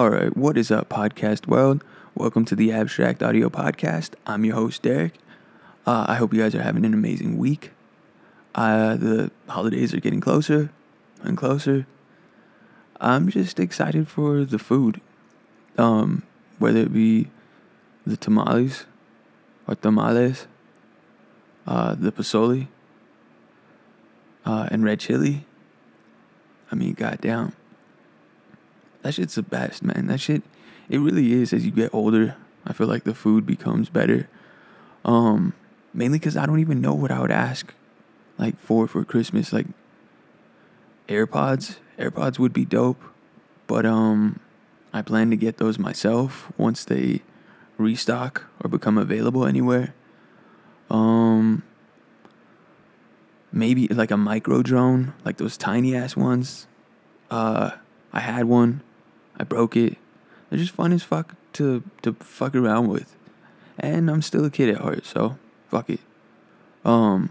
All right, what is up, podcast world? Welcome to the Abstract Audio Podcast. I'm your host, Derek. Uh, I hope you guys are having an amazing week. Uh, the holidays are getting closer and closer. I'm just excited for the food, um, whether it be the tamales or tamales, uh, the pozole, uh, and red chili. I mean, goddamn. That shit's the best, man. That shit, it really is. As you get older, I feel like the food becomes better. Um, mainly because I don't even know what I would ask, like for for Christmas. Like AirPods, AirPods would be dope, but um, I plan to get those myself once they restock or become available anywhere. Um, maybe like a micro drone, like those tiny ass ones. Uh, I had one. I broke it. They're just fun as fuck to to fuck around with, and I'm still a kid at heart, so fuck it. Um,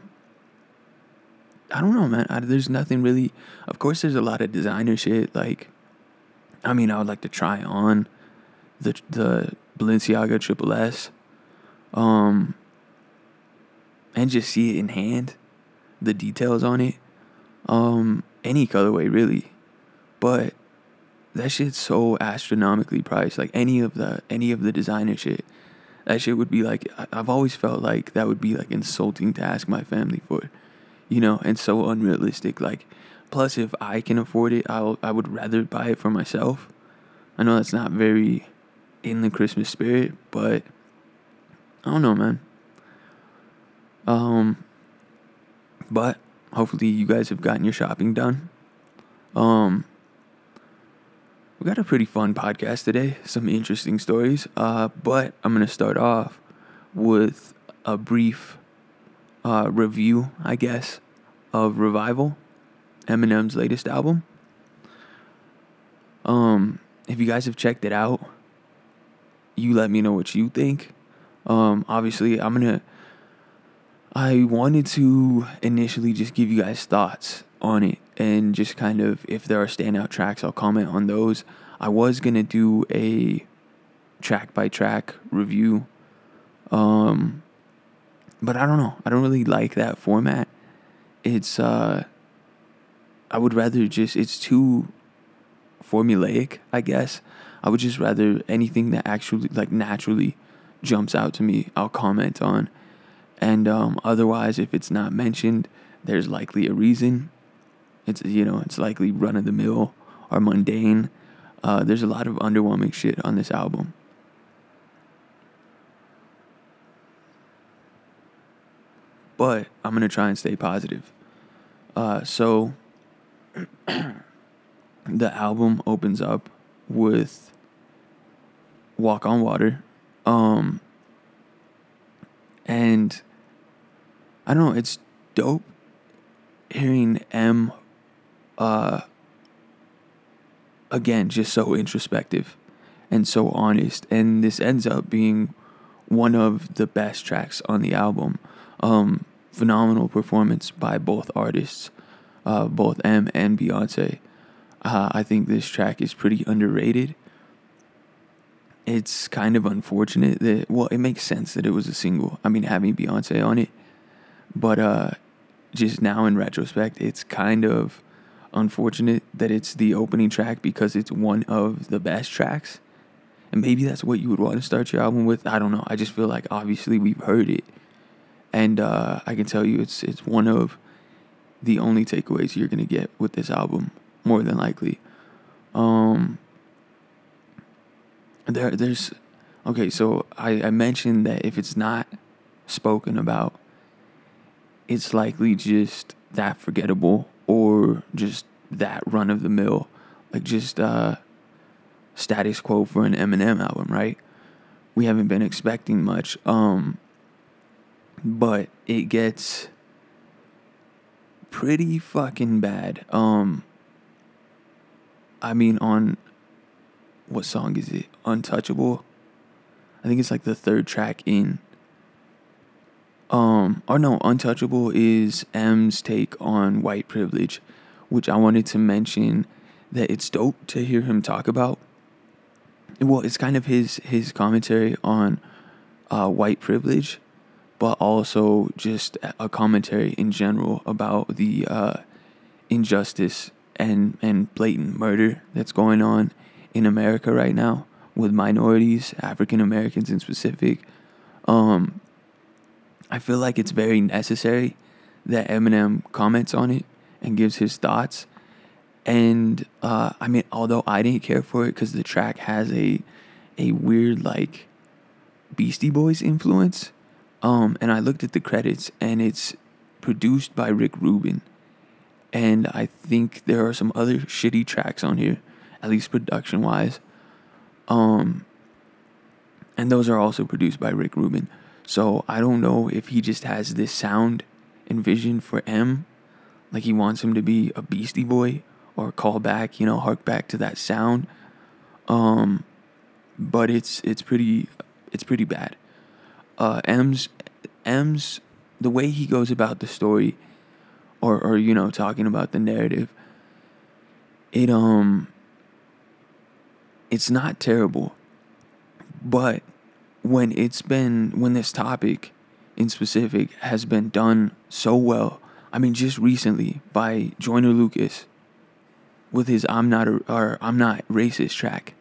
I don't know, man. I, there's nothing really. Of course, there's a lot of designer shit. Like, I mean, I would like to try on the the Balenciaga Triple S, um, and just see it in hand, the details on it, um, any colorway really, but that shit's so astronomically priced. Like any of the any of the designer shit, that shit would be like I've always felt like that would be like insulting to ask my family for, you know, and so unrealistic. Like, plus if I can afford it, I I would rather buy it for myself. I know that's not very in the Christmas spirit, but I don't know, man. Um, but hopefully you guys have gotten your shopping done. Um we got a pretty fun podcast today. Some interesting stories. Uh, but I'm gonna start off with a brief uh, review, I guess, of Revival, Eminem's latest album. Um, if you guys have checked it out, you let me know what you think. Um, obviously, I'm gonna. I wanted to initially just give you guys thoughts on it and just kind of if there are standout tracks, I'll comment on those. I was gonna do a track by track review, um, but I don't know. I don't really like that format. It's uh, I would rather just it's too formulaic, I guess. I would just rather anything that actually like naturally jumps out to me, I'll comment on. And um, otherwise, if it's not mentioned, there's likely a reason. It's you know it's likely run of the mill or mundane. Uh, there's a lot of underwhelming shit on this album. But I'm gonna try and stay positive. Uh, so the album opens up with "Walk on Water," um, and I don't know. It's dope hearing M uh, again, just so introspective and so honest. And this ends up being one of the best tracks on the album. Um, phenomenal performance by both artists, uh, both M and Beyonce. Uh, I think this track is pretty underrated. It's kind of unfortunate that, well, it makes sense that it was a single. I mean, having Beyonce on it. But uh, just now in retrospect, it's kind of unfortunate that it's the opening track because it's one of the best tracks. And maybe that's what you would want to start your album with. I don't know. I just feel like obviously we've heard it. And uh, I can tell you it's it's one of the only takeaways you're gonna get with this album, more than likely. Um there there's okay, so I, I mentioned that if it's not spoken about, it's likely just that forgettable or just that run of the mill, like just uh, status quo for an Eminem album, right? We haven't been expecting much, um, but it gets pretty fucking bad. Um, I mean, on what song is it? Untouchable. I think it's like the third track in um, or no, Untouchable is M's take on white privilege, which I wanted to mention that it's dope to hear him talk about. well, it's kind of his his commentary on uh, white privilege, but also just a commentary in general about the uh, injustice and and blatant murder that's going on in America right now with minorities, African Americans in specific. Um, I feel like it's very necessary that Eminem comments on it and gives his thoughts. And uh, I mean, although I didn't care for it because the track has a a weird like Beastie Boys influence, um, and I looked at the credits and it's produced by Rick Rubin, and I think there are some other shitty tracks on here, at least production wise. Um, and those are also produced by Rick Rubin. So I don't know if he just has this sound and vision for M, like he wants him to be a Beastie Boy or call back, you know, hark back to that sound. Um, but it's it's pretty it's pretty bad. Uh, M's M's the way he goes about the story, or or you know talking about the narrative. It um. It's not terrible, but when it's been when this topic in specific has been done so well. I mean, just recently by Joyner Lucas with his "I'm not a, or I'm not racist" track.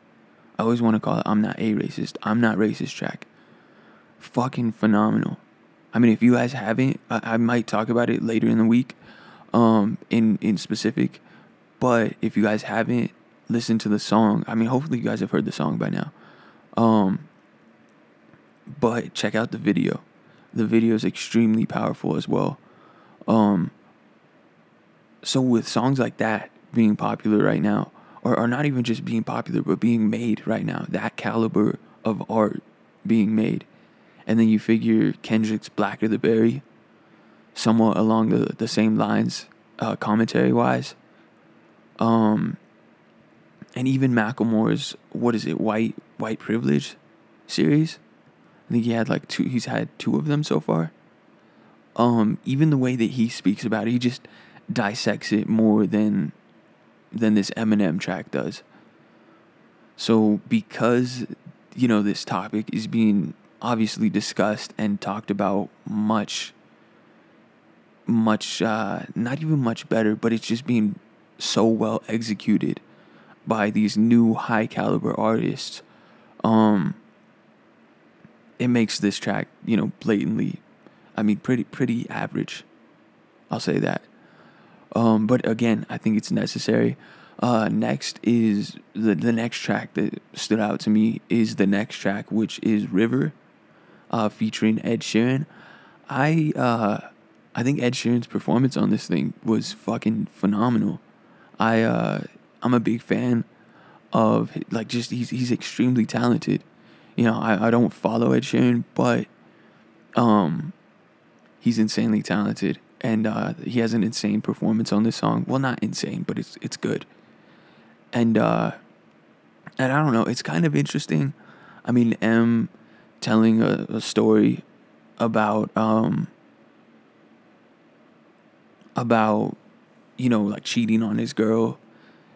I always want to call it "I'm not a racist." I'm not racist track. Fucking phenomenal. I mean, if you guys haven't, I, I might talk about it later in the week, um, in in specific. But if you guys haven't listened to the song, I mean, hopefully you guys have heard the song by now. Um, but check out the video the video is extremely powerful as well. Um, so with songs like that being popular right now, or, or not even just being popular, but being made right now, that caliber of art being made, and then you figure Kendrick's Blacker the Berry, somewhat along the, the same lines, uh, commentary wise. Um, and even Macklemore's what is it, White White Privilege series I think he had like two. He's had two of them so far. Um, even the way that he speaks about it, he just dissects it more than than this Eminem track does. So because you know this topic is being obviously discussed and talked about much much uh, not even much better but it's just being so well executed by these new high caliber artists um it makes this track, you know, blatantly, I mean, pretty pretty average. I'll say that. Um, but again, I think it's necessary. Uh, next is the the next track that stood out to me is the next track, which is River, uh, featuring Ed Sheeran. I uh, I think Ed Sheeran's performance on this thing was fucking phenomenal. I uh, I'm a big fan of like just he's he's extremely talented you know, I, I don't follow Ed Sheeran, but um, he's insanely talented, and uh, he has an insane performance on this song. Well, not insane, but it's it's good. And uh, and I don't know, it's kind of interesting. I mean, M telling a, a story about um about you know like cheating on his girl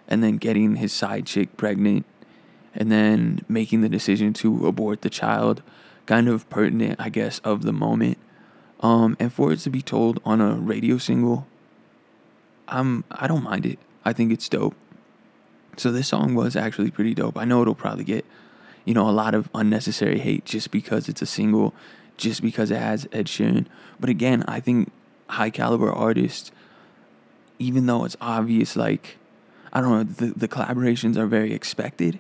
and then getting his side chick pregnant and then making the decision to abort the child, kind of pertinent, I guess, of the moment. Um, and for it to be told on a radio single, I'm I don't mind it. I think it's dope. So this song was actually pretty dope. I know it'll probably get, you know, a lot of unnecessary hate just because it's a single, just because it has Ed Sheeran. But again, I think high caliber artists, even though it's obvious, like I don't know, the, the collaborations are very expected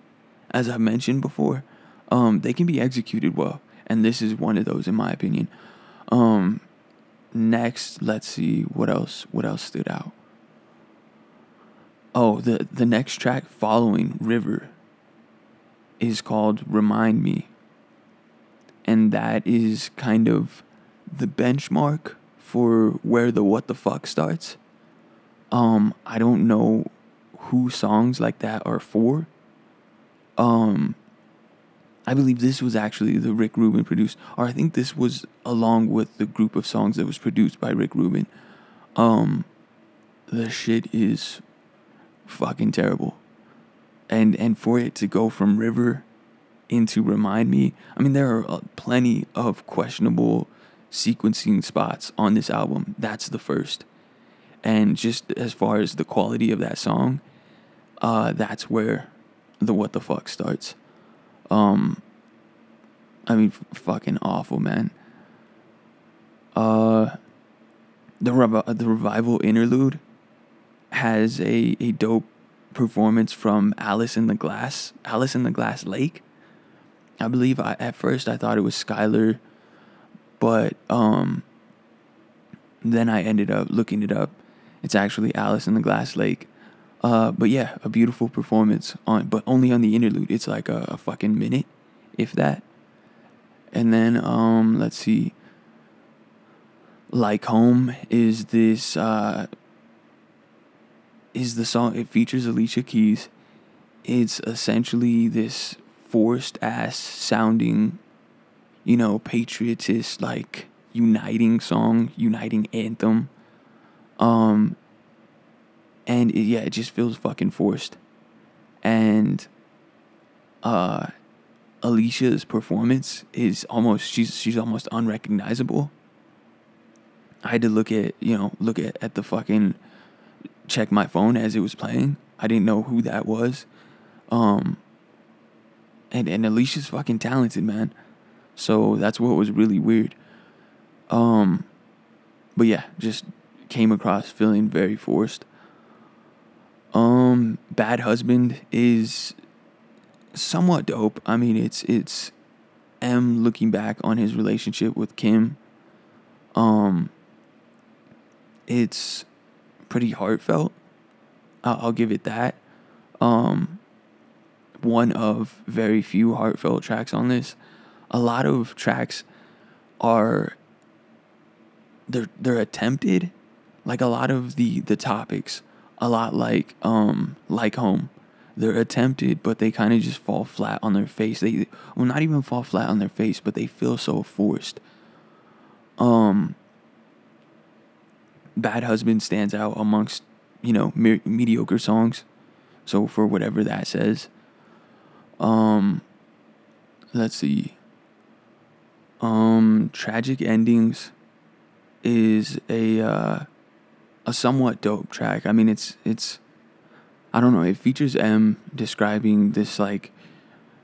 as I've mentioned before, um, they can be executed well, and this is one of those in my opinion. Um, next, let's see what else. What else stood out? Oh, the the next track following River is called "Remind Me," and that is kind of the benchmark for where the what the fuck starts. Um, I don't know who songs like that are for um, I believe this was actually the Rick Rubin produced, or I think this was along with the group of songs that was produced by Rick Rubin. Um, the shit is fucking terrible, and and for it to go from River into Remind Me. I mean, there are uh, plenty of questionable sequencing spots on this album. That's the first. And just as far as the quality of that song, uh, that's where the what the fuck starts. Um, I mean, fucking awful, man. Uh, the rev- the revival interlude has a a dope performance from Alice in the Glass, Alice in the Glass Lake. I believe I, at first I thought it was Skylar, but um, then I ended up looking it up. It's actually Alice in the Glass Lake. Uh, but yeah, a beautiful performance on, but only on the interlude. It's like a, a fucking minute, if that. And then um, let's see. Like Home is this uh, is the song. It features Alicia Keys. It's essentially this forced ass sounding, you know, patriotist like uniting song, uniting anthem. Um, and it, yeah, it just feels fucking forced. And uh, Alicia's performance is almost she's she's almost unrecognizable. I had to look at you know look at, at the fucking check my phone as it was playing. I didn't know who that was. Um and and Alicia's fucking talented, man. So that's what was really weird. Um but yeah, just came across feeling very forced. Um Bad Husband is somewhat dope. I mean, it's it's M looking back on his relationship with Kim. Um it's pretty heartfelt. I'll, I'll give it that. Um, one of very few heartfelt tracks on this. A lot of tracks are they're they're attempted, like a lot of the the topics, a lot like um like home. They're attempted, but they kind of just fall flat on their face. They well, not even fall flat on their face, but they feel so forced. Um, Bad Husband stands out amongst, you know, me- mediocre songs. So for whatever that says. Um let's see. Um Tragic Endings is a uh a somewhat dope track. I mean it's it's I don't know, it features M describing this like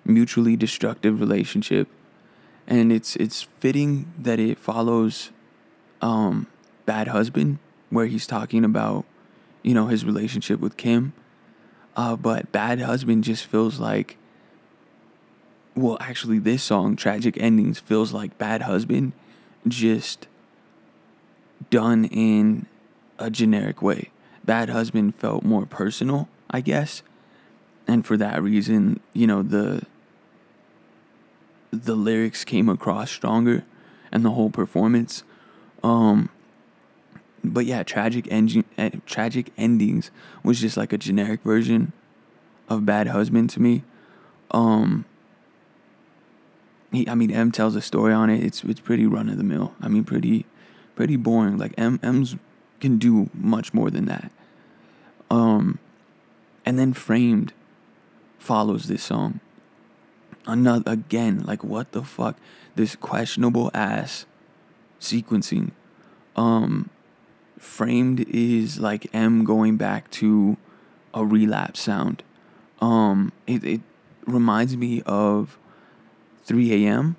mutually destructive relationship and it's it's fitting that it follows um Bad Husband, where he's talking about, you know, his relationship with Kim. Uh, but Bad Husband just feels like, well, actually, this song, Tragic Endings, feels like Bad Husband, just done in a generic way. Bad Husband felt more personal, I guess. And for that reason, you know, the the lyrics came across stronger and the whole performance. Um but yeah, tragic engine, eh, tragic endings was just like a generic version of Bad Husband to me. Um, he, I mean, M tells a story on it. It's it's pretty run of the mill. I mean, pretty pretty boring. Like M M's can do much more than that. Um, and then Framed follows this song. Another again, like what the fuck? This questionable ass sequencing. Um, framed is like M going back to a relapse sound. Um, it, it reminds me of 3 a.m.,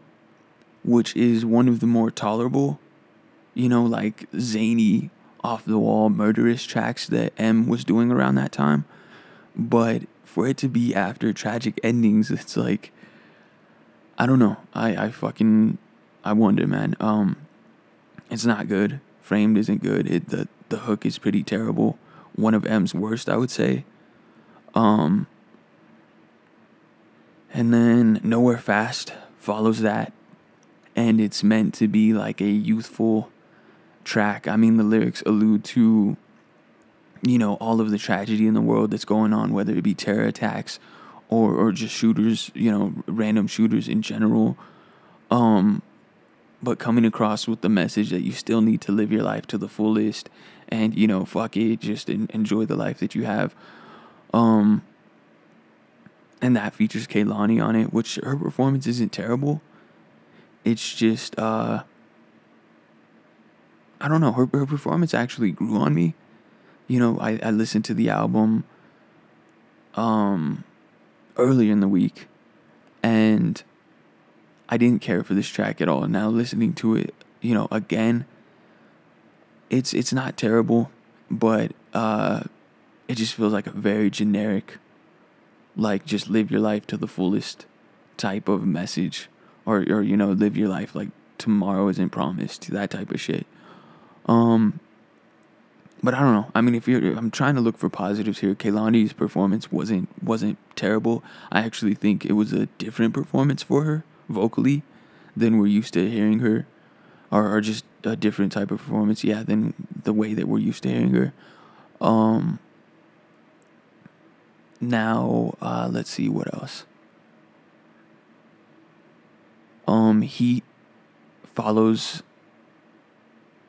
which is one of the more tolerable, you know, like zany, off the wall, murderous tracks that M was doing around that time. But for it to be after tragic endings, it's like, I don't know. I, I fucking, I wonder, man. Um, it's not good. Framed isn't good. It the the hook is pretty terrible. One of M's worst, I would say. Um and then Nowhere Fast follows that and it's meant to be like a youthful track. I mean the lyrics allude to you know all of the tragedy in the world that's going on whether it be terror attacks or or just shooters, you know, random shooters in general. Um but coming across with the message that you still need to live your life to the fullest and you know fuck it just enjoy the life that you have um and that features Kehlani on it, which her performance isn't terrible. It's just uh I don't know, her her performance actually grew on me. You know, I, I listened to the album um earlier in the week and I didn't care for this track at all. Now listening to it, you know, again, it's it's not terrible, but uh it just feels like a very generic like just live your life to the fullest type of message or or you know live your life like tomorrow isn't promised that type of shit um but I don't know. I mean, if you're, I'm trying to look for positives here. Kehlani's performance wasn't wasn't terrible. I actually think it was a different performance for her vocally than we're used to hearing her, or, or just a different type of performance. Yeah, than the way that we're used to hearing her. Um, now, uh, let's see what else. Um, he follows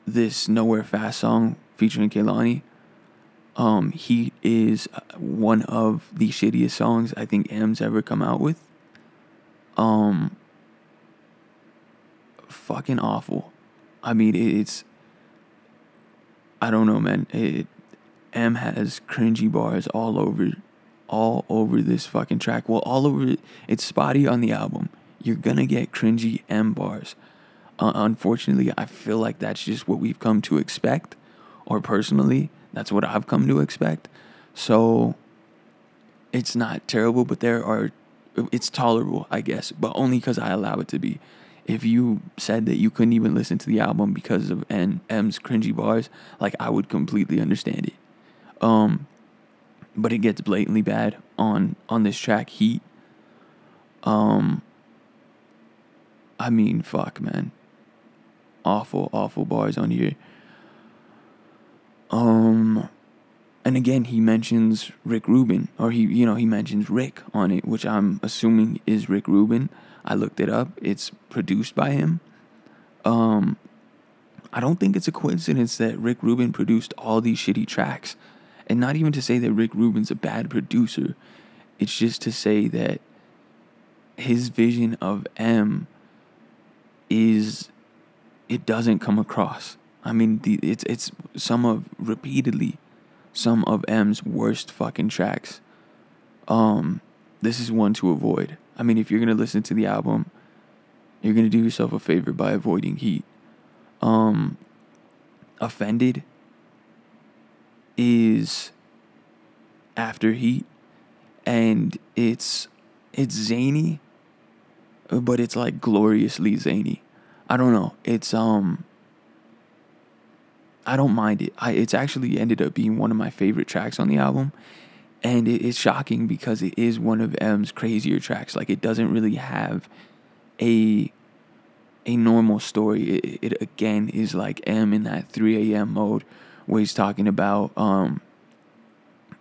this Nowhere Fast song featuring Kehlani. Um, Heat is one of the shittiest songs I think M's ever come out with. Um, fucking awful. I mean, it's. I don't know, man. It, M has cringy bars all over all over this fucking track. Well, all over it's spotty on the album. You're gonna get cringy M bars. Uh, unfortunately, I feel like that's just what we've come to expect, or personally, that's what I've come to expect. So it's not terrible, but there are it's tolerable, I guess, but only because I allow it to be. If you said that you couldn't even listen to the album because of N M's cringy bars, like I would completely understand it. Um, but it gets blatantly bad on on this track Heat. Um I mean, fuck, man. Awful, awful bars on here. Um and again he mentions Rick Rubin or he you know, he mentions Rick on it, which I'm assuming is Rick Rubin. I looked it up. It's produced by him. Um I don't think it's a coincidence that Rick Rubin produced all these shitty tracks and not even to say that Rick Rubin's a bad producer. It's just to say that his vision of M is it doesn't come across. I mean, the, it's it's some of repeatedly some of M's worst fucking tracks. Um, this is one to avoid. I mean, if you're gonna listen to the album, you're gonna do yourself a favor by avoiding Heat. Um, offended is after Heat, and it's it's zany, but it's like gloriously zany. I don't know. It's um. I don't mind it. I it's actually ended up being one of my favorite tracks on the album, and it is shocking because it is one of M's crazier tracks. Like it doesn't really have a a normal story. It, it again is like M in that 3 a.m. mode where he's talking about um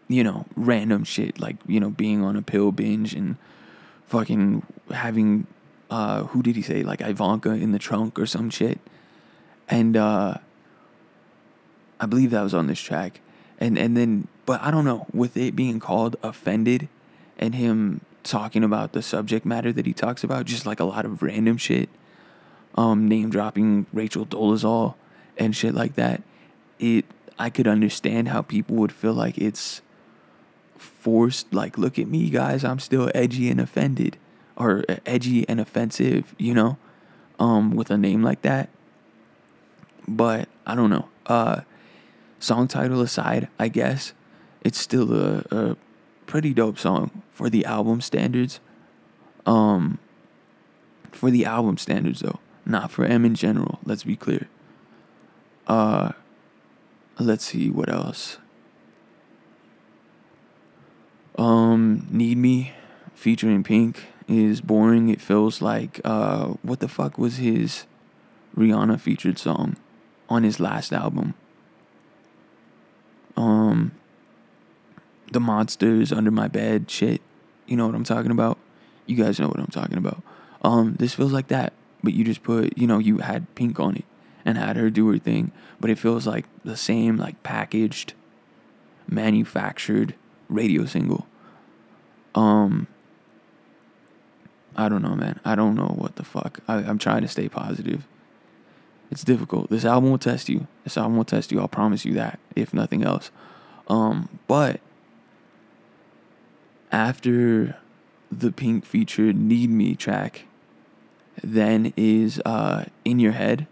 you know random shit like you know being on a pill binge and fucking having uh who did he say like Ivanka in the trunk or some shit and uh I believe that was on this track and and then but I don't know with it being called offended and him talking about the subject matter that he talks about just like a lot of random shit um name dropping Rachel Dolezal and shit like that it I could understand how people would feel like it's forced. Like, look at me, guys. I'm still edgy and offended, or edgy and offensive. You know, um, with a name like that. But I don't know. Uh, song title aside, I guess it's still a, a pretty dope song for the album standards. Um, for the album standards though, not for M in general. Let's be clear. Uh, let's see what else. Um, Need Me featuring Pink is boring. It feels like uh what the fuck was his Rihanna featured song on his last album? Um The Monsters Under My Bed shit. You know what I'm talking about? You guys know what I'm talking about. Um this feels like that, but you just put, you know, you had Pink on it and had her do her thing, but it feels like the same like packaged manufactured radio single. Um I don't know, man. I don't know what the fuck. I, I'm trying to stay positive. It's difficult. This album will test you. This album will test you. I'll promise you that, if nothing else. Um, but after the Pink featured Need Me track, then is uh, In Your Head,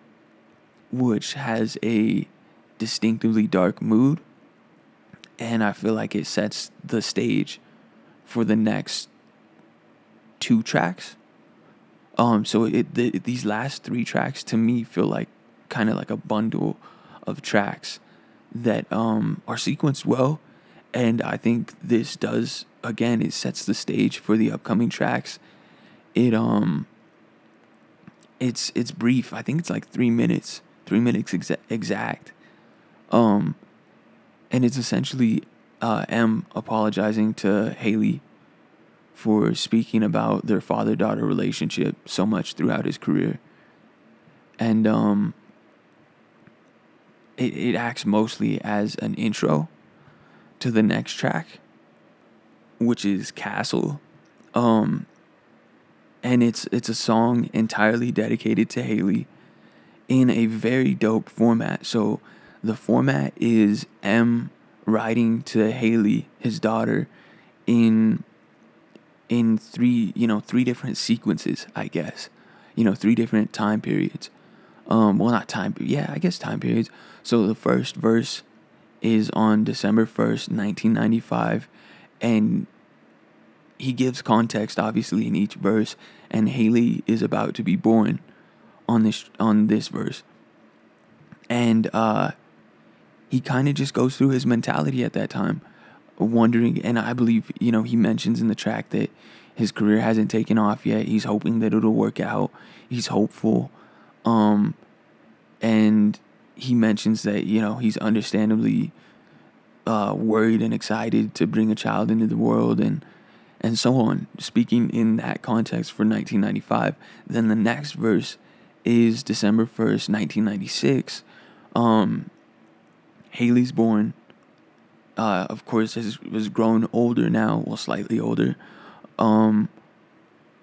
which has a distinctively dark mood. And I feel like it sets the stage for the next two tracks. Um, so it the, these last three tracks to me feel like kind of like a bundle of tracks that um are sequenced well, and I think this does again it sets the stage for the upcoming tracks. It um. It's it's brief. I think it's like three minutes, three minutes exa- exact. Um, and it's essentially uh, M apologizing to Hailie for speaking about their father daughter relationship so much throughout his career. And um, it, it acts mostly as an intro to the next track, which is Castle. Um, and it's it's a song entirely dedicated to Hailie in a very dope format. So the format is M writing to Hailie, his daughter, in in three, you know, three different sequences, I guess. You know, three different time periods. Um, well, not time, yeah, I guess time periods. So the first verse is on December 1st, 1995, and he gives context obviously in each verse, and Hailie is about to be born on this on this verse. And uh he kind of just goes through his mentality at that time wondering, and I believe, you know, he mentions in the track that his career hasn't taken off yet. He's hoping that it'll work out. He's hopeful. Um, and he mentions that, you know, he's understandably uh, worried and excited to bring a child into the world and and so on. Speaking in that context for 1995, then the next verse is December 1st, 1996. Um, Hailie's born uh, of course, has, has grown older now, well, slightly older. Um,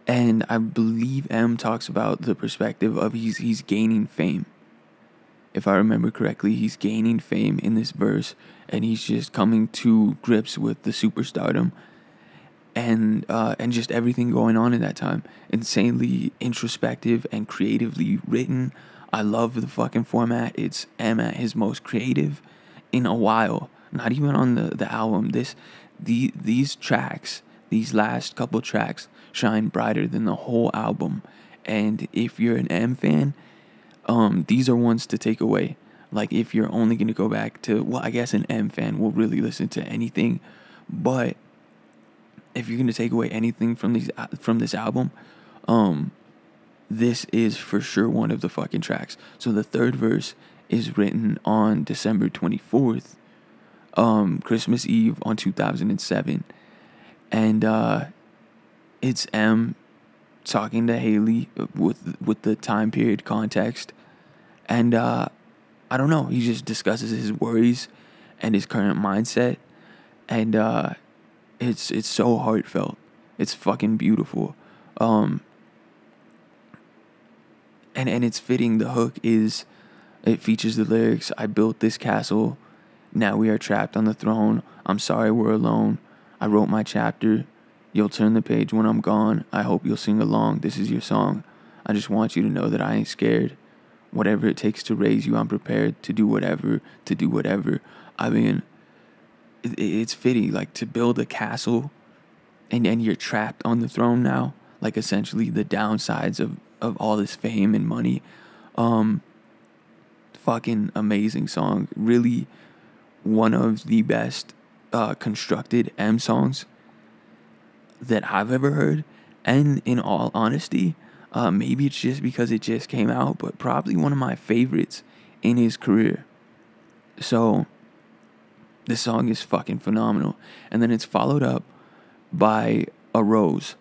and I believe M talks about the perspective of he's he's gaining fame. If I remember correctly, he's gaining fame in this verse, and he's just coming to grips with the superstardom, and uh, and just everything going on in that time. Insanely introspective and creatively written. I love the fucking format. It's M at his most creative in a while not even on the, the album. This the these tracks, these last couple tracks shine brighter than the whole album. And if you're an M fan, um, these are ones to take away. Like if you're only gonna go back to well, I guess an M fan will really listen to anything, but if you're gonna take away anything from these from this album, um, this is for sure one of the fucking tracks. So the third verse is written on December 24th, um, Christmas Eve on 2007. And uh, it's M talking to Hailie with with the time period context. And uh, I don't know, he just discusses his worries and his current mindset. And uh, it's it's so heartfelt. It's fucking beautiful. Um, and and it's fitting. The hook is it features the lyrics I built this castle now we are trapped on the throne. I'm sorry we're alone. I wrote my chapter. You'll turn the page when I'm gone. I hope you'll sing along. This is your song. I just want you to know that I ain't scared. Whatever it takes to raise you, I'm prepared to do whatever, to do whatever. I mean, it's fitting, like to build a castle and, and you're trapped on the throne now. Like essentially the downsides of, of all this fame and money. Um, fucking amazing song. Really one of the best uh, constructed M songs that I've ever heard. And in all honesty, uh, maybe it's just because it just came out, but probably one of my favorites in his career. So, this song is fucking phenomenal. And then it's followed up by A Rose.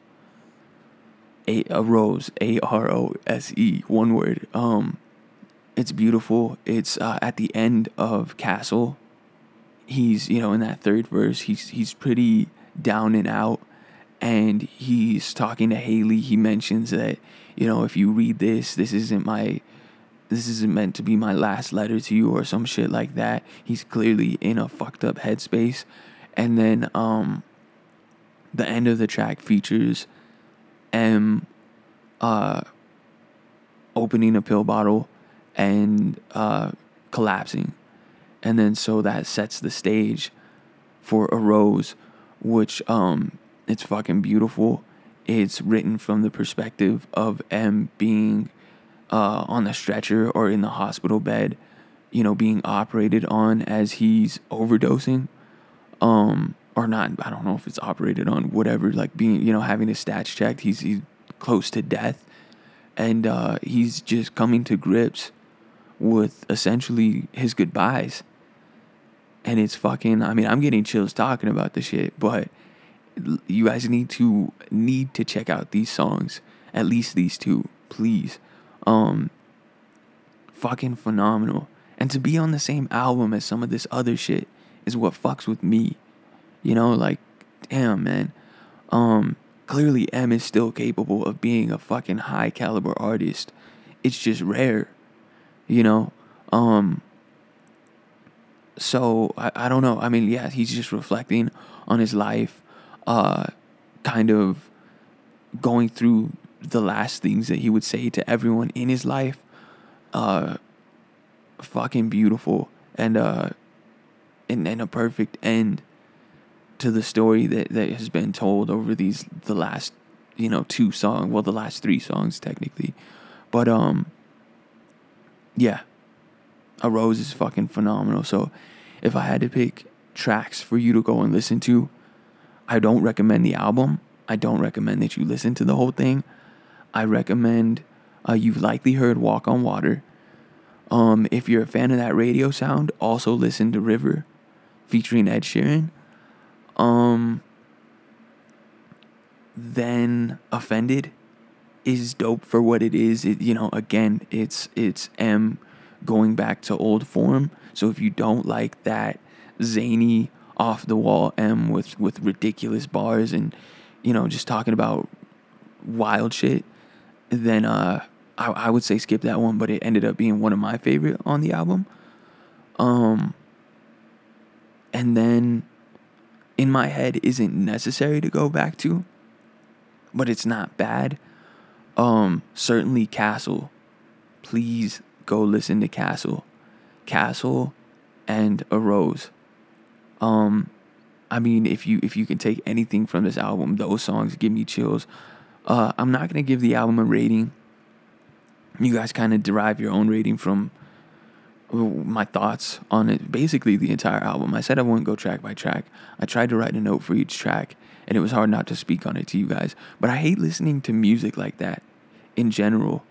A, a Rose, A R O S E, one word. Um, it's beautiful. It's uh, at the end of Castle, he's you know in that third verse he's he's pretty down and out and he's talking to Hailie. He mentions that, you know, if you read this, this isn't my this isn't meant to be my last letter to you or some shit like that. He's clearly in a fucked up headspace. And then um the end of the track features M uh opening a pill bottle and uh collapsing. And then so that sets the stage for a rose which um it's fucking beautiful. It's written from the perspective of M being uh, on the stretcher or in the hospital bed, you know, being operated on as he's overdosing. Um, or not, I don't know if it's operated on, whatever, like being, you know, having his stats checked. He's, he's close to death. And uh, he's just coming to grips with essentially his goodbyes. And it's fucking, I mean, I'm getting chills talking about the shit, but you guys need to need to check out these songs at least these two please. Um fucking phenomenal. And to be on the same album as some of this other shit is what fucks with me. You know like damn man. Um clearly M is still capable of being a fucking high caliber artist. It's just rare you know? Um so I, I don't know. I mean yeah he's just reflecting on his life uh, kind of going through the last things that he would say to everyone in his life. Uh, fucking beautiful and uh, and, and a perfect end to the story that, that has been told over these the last you know two songs well the last three songs technically. But um yeah a rose is fucking phenomenal so if i had to pick tracks for you to go and listen to I don't recommend the album. I don't recommend that you listen to the whole thing. I recommend uh, you've likely heard Walk on Water. Um, if you're a fan of that radio sound, also listen to River featuring Ed Sheeran. Um, then Offended is dope for what it is. It, you know, again, it's it's M going back to old form. So if you don't like that zany off the wall M with with ridiculous bars and you know just talking about wild shit, then uh, I I would say skip that one. But it ended up being one of my favorite on the album. Um, and then in my head isn't necessary to go back to, but it's not bad. Um, certainly Castle. Please go listen to Castle. Castle and a Rose. Um, I mean, if you if you can take anything from this album, those songs give me chills. Uh, I'm not gonna give the album a rating. You guys kind of derive your own rating from uh, my thoughts on it. Basically, the entire album. I said I wouldn't go track by track. I tried to write a note for each track, and it was hard not to speak on it to you guys. But I hate listening to music like that in general.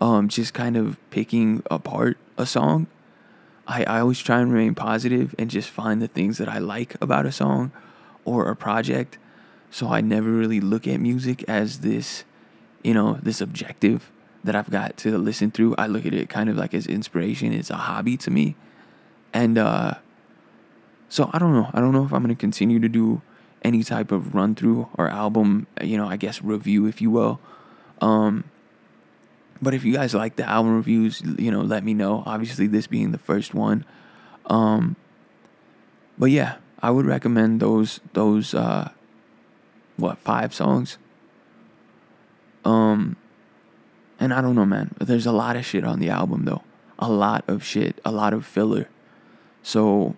Um, just kind of picking apart a song I, I always try and remain positive and just find the things that I like about a song or a project. So I never really look at music as this, you know, this objective that I've got to listen through. I look at it kind of like as inspiration. It's a hobby to me. And uh so I don't know. I don't know if I'm going to continue to do any type of run through or album, you know, I guess review if you will. Um but if you guys like the album reviews, you know, let me know. Obviously, this being the first one. Um, but yeah, I would recommend those those uh, what five songs. Um, and I don't know, man. There's a lot of shit on the album though. A lot of shit, a lot of filler. So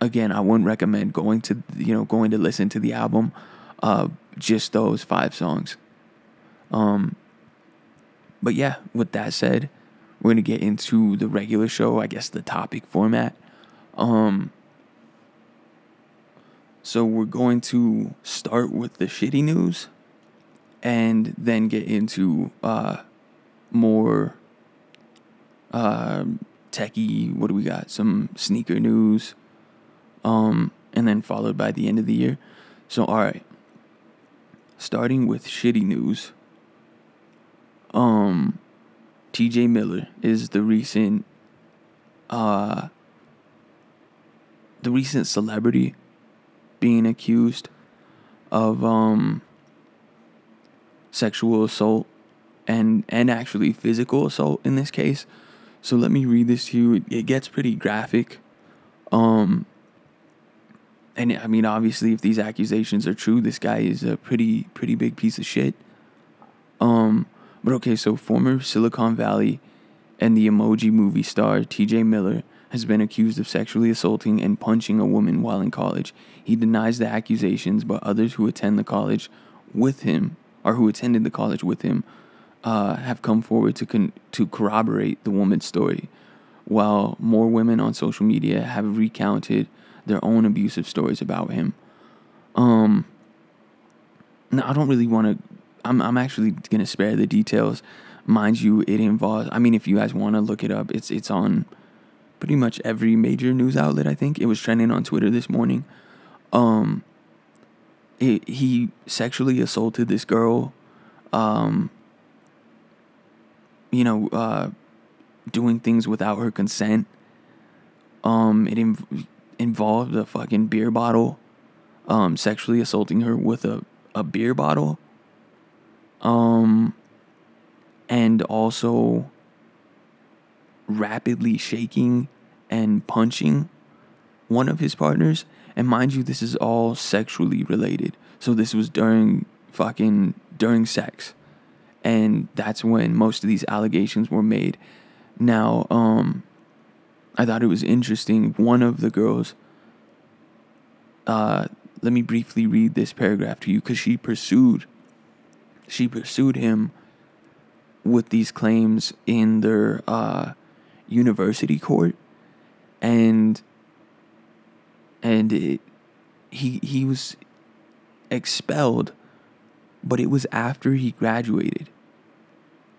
again, I wouldn't recommend going to you know going to listen to the album. Uh, just those five songs. Um, but yeah, with that said, we're gonna get into the regular show, I guess the topic format. Um so we're going to start with the shitty news and then get into uh more uh techie, what do we got? Some sneaker news. Um and then followed by the end of the year. So all right. Starting with shitty news um TJ Miller is the recent uh the recent celebrity being accused of um sexual assault and and actually physical assault in this case. So let me read this to you. It gets pretty graphic. Um and I mean obviously if these accusations are true, this guy is a pretty pretty big piece of shit. Um but okay, so former Silicon Valley and the emoji movie star TJ Miller has been accused of sexually assaulting and punching a woman while in college. He denies the accusations, but others who attend the college with him, or who attended the college with him, uh, have come forward to con- to corroborate the woman's story. While more women on social media have recounted their own abusive stories about him. Um, now I don't really want to. I'm I'm actually gonna spare the details. Mind you, it involves. I mean, if you guys want to look it up, it's it's on pretty much every major news outlet. I think it was trending on Twitter this morning. Um, it, he sexually assaulted this girl. Um, you know, uh, doing things without her consent. Um, it inv- involved a fucking beer bottle. Um, sexually assaulting her with a, a beer bottle. Um, and also rapidly shaking and punching one of his partners. And mind you, this is all sexually related. So this was during fucking during sex. And that's when most of these allegations were made. Now, um I thought it was interesting. One of the girls uh let me briefly read this paragraph to you cuz she pursued she pursued him with these claims in their uh university court. And and it, he he was expelled but it was after he graduated.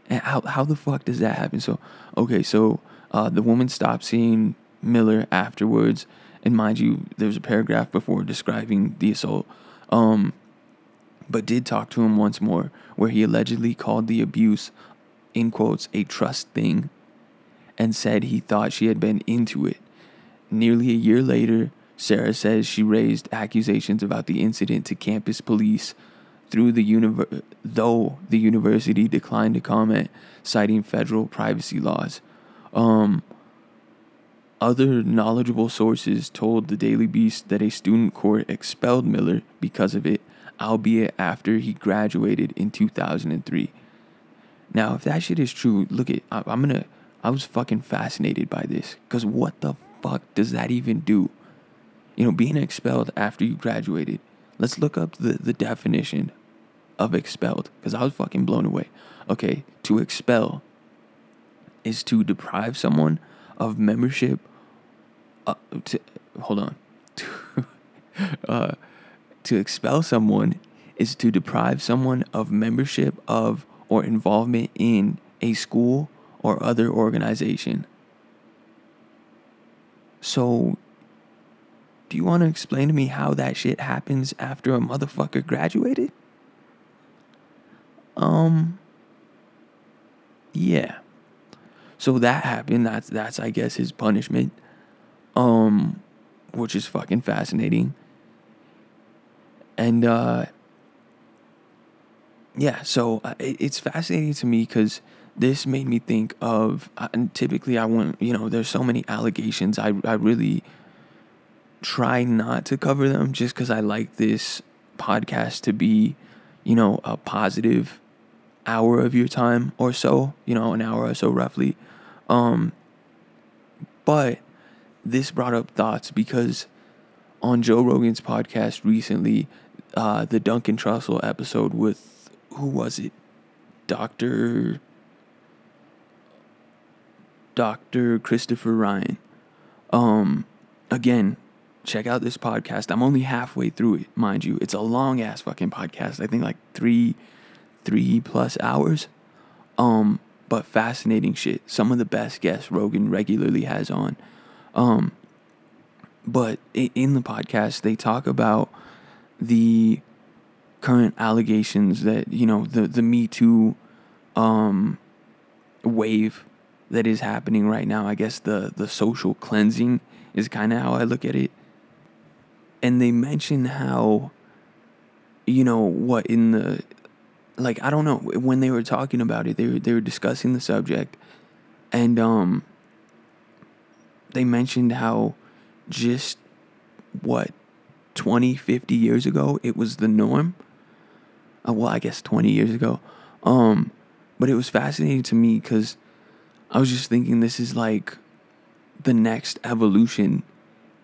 And how how the fuck does that happen? So okay so uh, the woman stopped seeing Miller afterwards. And mind you there's a paragraph before describing the assault. Um but did talk to him once more where he allegedly called the abuse in quotes a trust thing and said he thought she had been into it. Nearly a year later, Sarah says she raised accusations about the incident to campus police through the univer- though the university declined to comment citing federal privacy laws. Um, other knowledgeable sources told the Daily Beast that a student court expelled Miller because of it, albeit after he graduated in 2003. Now, if that shit is true, look at I'm gonna I was fucking fascinated by this because what the fuck does that even do? You know, being expelled after you graduated. Let's look up the, the definition of expelled because I was fucking blown away. Okay, to expel is to deprive someone of membership. Uh, to, hold on. uh, to expel someone is to deprive someone of membership of or involvement in a school or other organization. So, do you want to explain to me how that shit happens after a motherfucker graduated? Um, yeah. So that happened. That's that's I guess his punishment. Um, which is fucking fascinating. And uh, yeah. So uh, it, it's fascinating to me because this made me think of uh, and typically I want you know there's so many allegations I I really try not to cover them just cuz I like this podcast to be you know a positive hour of your time or so you know an hour or so roughly um but this brought up thoughts because on Joe Rogan's podcast recently uh the Duncan Trussell episode with who was it Dr. Dr. Christopher Ryan. Um, again, check out this podcast. I'm only halfway through it, mind you. It's a long ass fucking podcast. I think like three, three plus hours. Um, but fascinating shit. Some of the best guests Rogan regularly has on. Um, but in the podcast, they talk about the current allegations that you know the the Me Too um, wave that is happening right now. I guess the the social cleansing is kind of how I look at it. And they mention how you know what in the like I don't know when they were talking about it, they were they were discussing the subject, and um, they mentioned how just what 20, 50 years ago it was the norm. Uh, well, I guess 20 years ago. Um, but it was fascinating to me because I was just thinking this is like the next evolution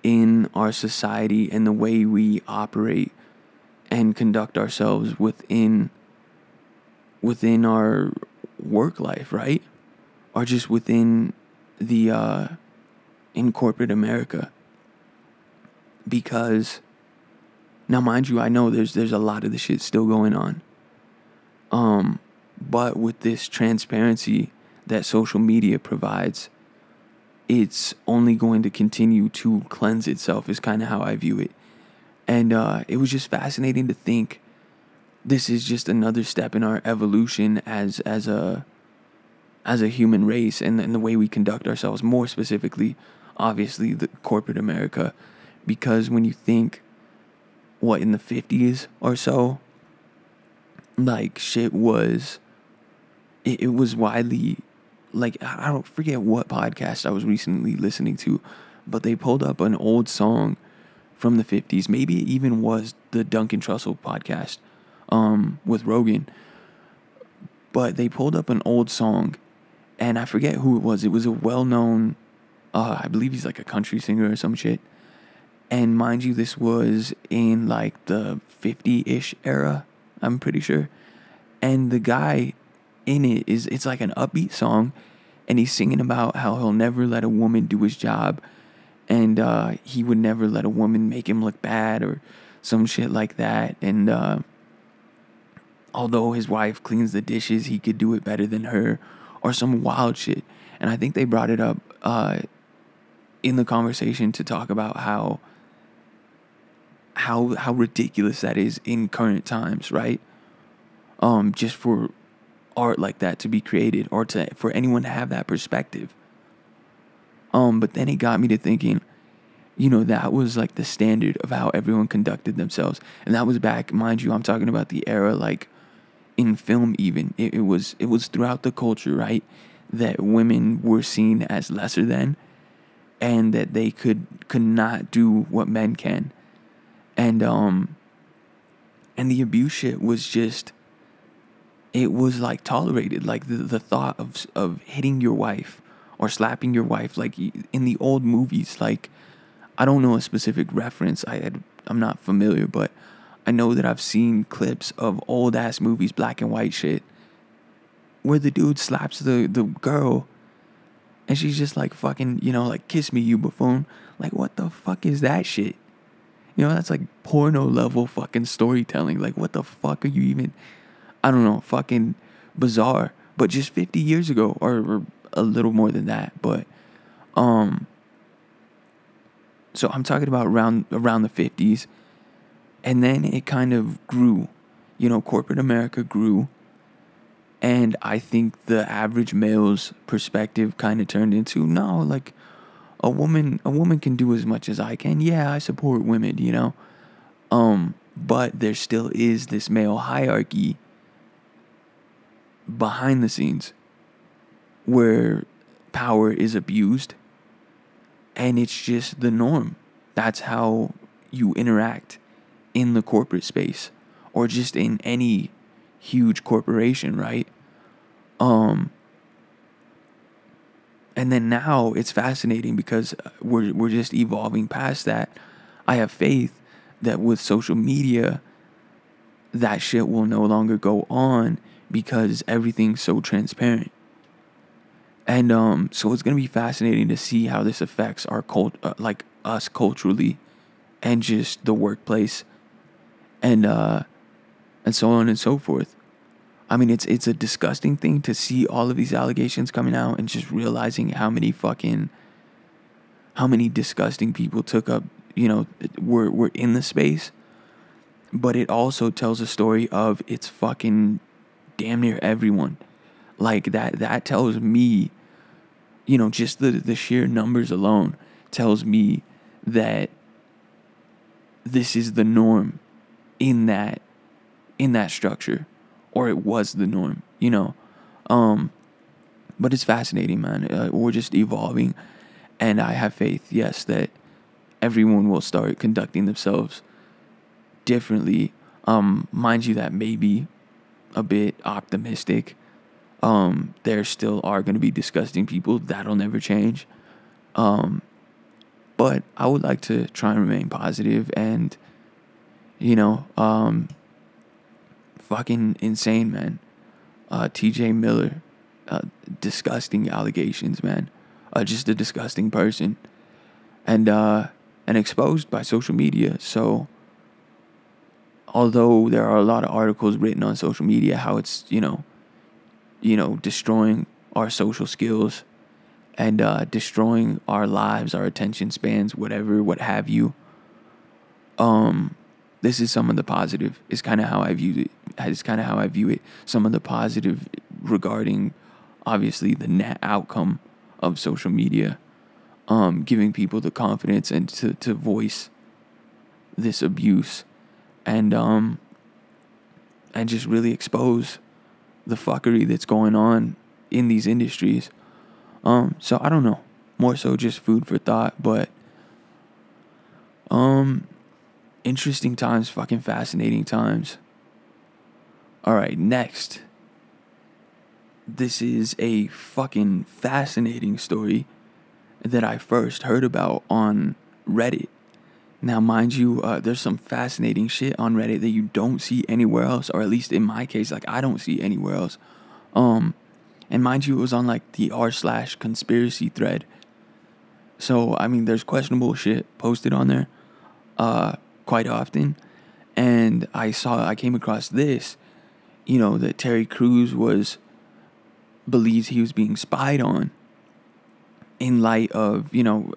in our society and the way we operate and conduct ourselves within within our work life, right? Or just within the uh in corporate America. Because now mind you, I know there's there's a lot of the shit still going on. Um but with this transparency that social media provides, it's only going to continue to cleanse itself is kind of how I view it. And uh, it was just fascinating to think this is just another step in our evolution as as a as a human race and, and the way we conduct ourselves more specifically obviously the corporate america because when you think what in the 50s or so like shit was it, it was widely like I don't forget what podcast I was recently listening to, but they pulled up an old song from the 50s. Maybe it even was the Duncan Trussell podcast um, with Rogan. But they pulled up an old song, and I forget who it was. It was a well known, uh, I believe he's like a country singer or some shit. And mind you, this was in like the 50 ish era, I'm pretty sure. And the guy in it is it's like an upbeat song and he's singing about how he'll never let a woman do his job and uh, he would never let a woman make him look bad or some shit like that and uh, although his wife cleans the dishes he could do it better than her or some wild shit and i think they brought it up uh, in the conversation to talk about how how how ridiculous that is in current times right um just for art like that to be created or to for anyone to have that perspective. Um, but then it got me to thinking, you know, that was like the standard of how everyone conducted themselves. And that was back, mind you, I'm talking about the era like in film even. It, it was it was throughout the culture, right? That women were seen as lesser than and that they could could not do what men can. And um and the abuse shit was just it was like tolerated. Like the, the thought of of hitting your wife or slapping your wife like in the old movies like i don't know a specific reference. I had i'm not familiar but i know that i've seen clips of old ass movies black and white shit where the dude slaps the the girl and she's just like fucking you know like kiss me you buffoon. Like what the fuck is that shit you know that's like porno level fucking storytelling like what the fuck are you even I don't know, fucking bizarre. But just 50 years ago, or, or a little more than that. But, um, so I'm talking about around around the 50s, and then it kind of grew. You know, corporate America grew, and I think the average male's perspective kind of turned into no, like a woman a woman can do as much as I can. Yeah, I support women, you know. Um, but there still is this male hierarchy behind the scenes where power is abused and it's just the norm. That's how you interact in the corporate space or just in any huge corporation, right? Um and then now it's fascinating because we're we're just evolving past that. I have faith that with social media that shit will no longer go on because everything's so transparent. And um, so it's gonna be fascinating to see how this affects our cult, uh, like us culturally, and just the workplace, and uh, and so on and so forth. I mean, it's it's a disgusting thing to see all of these allegations coming out and just realizing how many fucking, how many disgusting people took up, you know, were were in the space. But it also tells a story of it's fucking damn near everyone. Like that that tells me, you know, just the the sheer numbers alone tells me that this is the norm in that in that structure or it was the norm, you know. Um, but it's fascinating, man. Uh, we're just evolving, and I have faith, yes, that everyone will start conducting themselves differently. Um, mind you, that may be a bit optimistic. Um, there still are going to be disgusting people. That'll never change. Um, but I would like to try and remain positive and, you know, um, fucking insane, man. Uh, TJ Miller, uh, disgusting allegations, man. Uh, just a disgusting person. And, uh, and exposed by social media. So, although there are a lot of articles written on social media how it's you know you know destroying our social skills and uh, destroying our lives our attention spans whatever what have you um this is some of the positive is kind of how i view it is kind of how i view it some of the positive regarding obviously the net outcome of social media um giving people the confidence and to, to voice this abuse and um and just really expose the fuckery that's going on in these industries. Um, so I don't know. More so just food for thought, but um interesting times, fucking fascinating times. All right, next. This is a fucking fascinating story that I first heard about on Reddit. Now, mind you, uh, there's some fascinating shit on Reddit that you don't see anywhere else, or at least in my case, like I don't see anywhere else. Um, and mind you, it was on like the r slash conspiracy thread. So I mean, there's questionable shit posted on there, uh, quite often. And I saw, I came across this, you know, that Terry Crews was believes he was being spied on. In light of you know,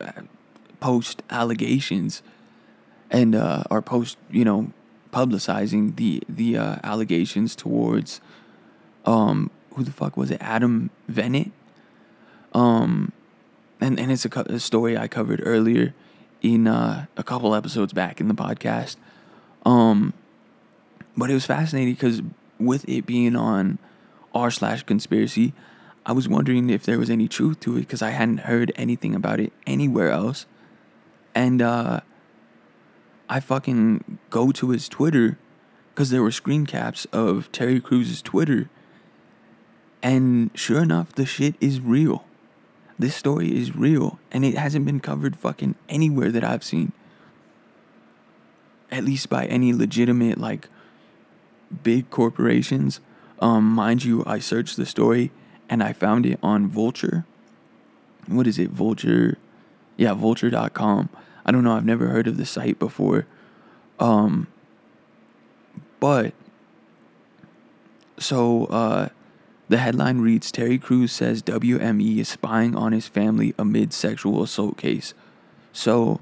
post allegations and uh, are post you know publicizing the the uh, allegations towards um who the fuck was it Adam Venit um and and it's a, a story I covered earlier in uh, a couple episodes back in the podcast um but it was fascinating because with it being on r slash conspiracy I was wondering if there was any truth to it because I hadn't heard anything about it anywhere else and uh I fucking go to his Twitter because there were screen caps of Terry Crews's Twitter. And sure enough, the shit is real. This story is real. And it hasn't been covered fucking anywhere that I've seen. At least by any legitimate, like, big corporations. Um, mind you, I searched the story and I found it on Vulture. What is it? Vulture. Yeah, vulture.com. I don't know. I've never heard of the site before. Um, but so uh, the headline reads Terry Crews says WME is spying on his family amid sexual assault case. So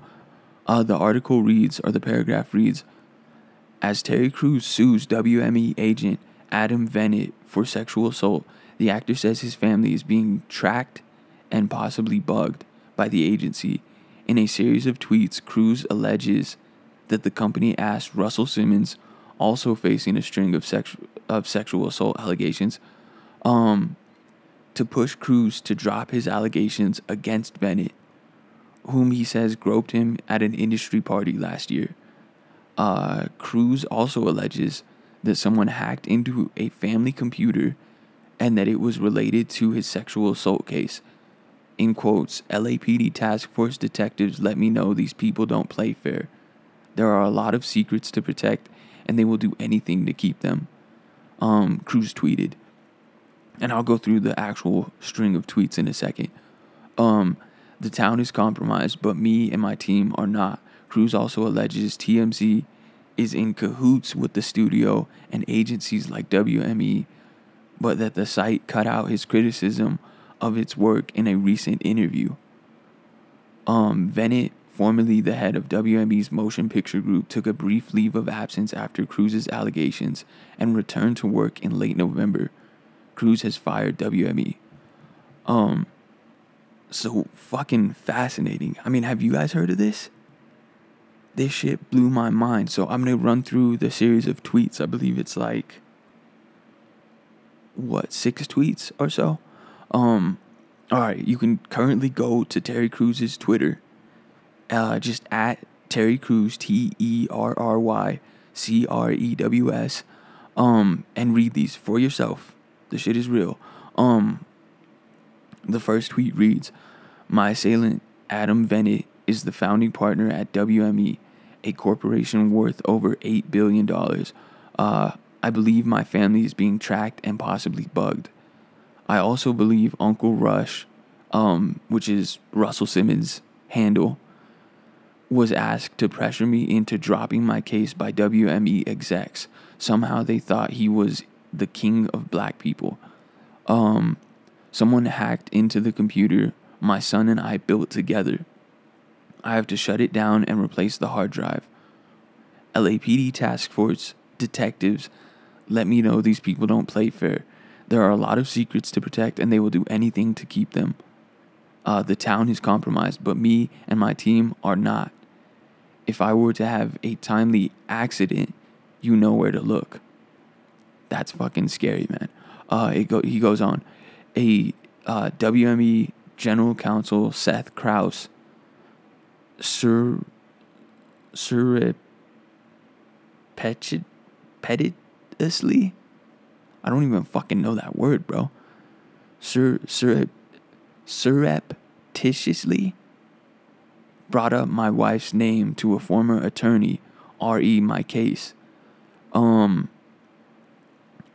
uh, the article reads, or the paragraph reads, as Terry Crews sues WME agent Adam Venit for sexual assault, the actor says his family is being tracked and possibly bugged by the agency in a series of tweets, Crews alleges that the company asked Russell Simmons, also facing a string of, sex- of sexual assault allegations, um, to push Crews to drop his allegations against Venit, whom he says groped him at an industry party last year. Uh, Crews also alleges that someone hacked into a family computer and that it was related to his sexual assault case in quotes, LAPD task force detectives let me know these people don't play fair. There are a lot of secrets to protect, and they will do anything to keep them. Um, Crews tweeted, and I'll go through the actual string of tweets in a second. Um, the town is compromised, but me and my team are not. Crews also alleges TMZ is in cahoots with the studio and agencies like WME, but that the site cut out his criticism of its work in a recent interview. Um, formerly the head of WME's motion picture group, took a brief leave of absence after Crews's allegations and returned to work in late November. Crews has fired WME. Um, so fucking fascinating. I mean, have you guys heard of this? This shit blew my mind. So I'm gonna run through the series of tweets. I believe it's like what six tweets or so. Um, all right, you can currently go to Terry Crews's Twitter, uh, just at Terry Crews T E R R Y C R E W S, um, and read these for yourself. The shit is real. Um, the first tweet reads, "My assailant Adam Venit is the founding partner at WME, a corporation worth over eight billion dollars. Uh, I believe my family is being tracked and possibly bugged. I also believe Uncle Rush, um, which is Russell Simmons' handle, was asked to pressure me into dropping my case by WME execs. Somehow they thought he was the king of black people. Um, someone hacked into the computer my son and I built together. I have to shut it down and replace the hard drive. LAPD task force detectives let me know these people don't play fair. There are a lot of secrets to protect, and they will do anything to keep them. Uh, the town is compromised, but me and my team are not. If I were to have a timely accident, you know where to look. That's fucking scary, man. Uh, it go, he goes on. A uh, WME General Counsel Seth Krauss, Sir, Sir, Petit, Petit, surreptitiously. I don't even fucking know that word, bro. Sur, sur, surreptitiously brought up my wife's name to a former attorney, re my case. Um,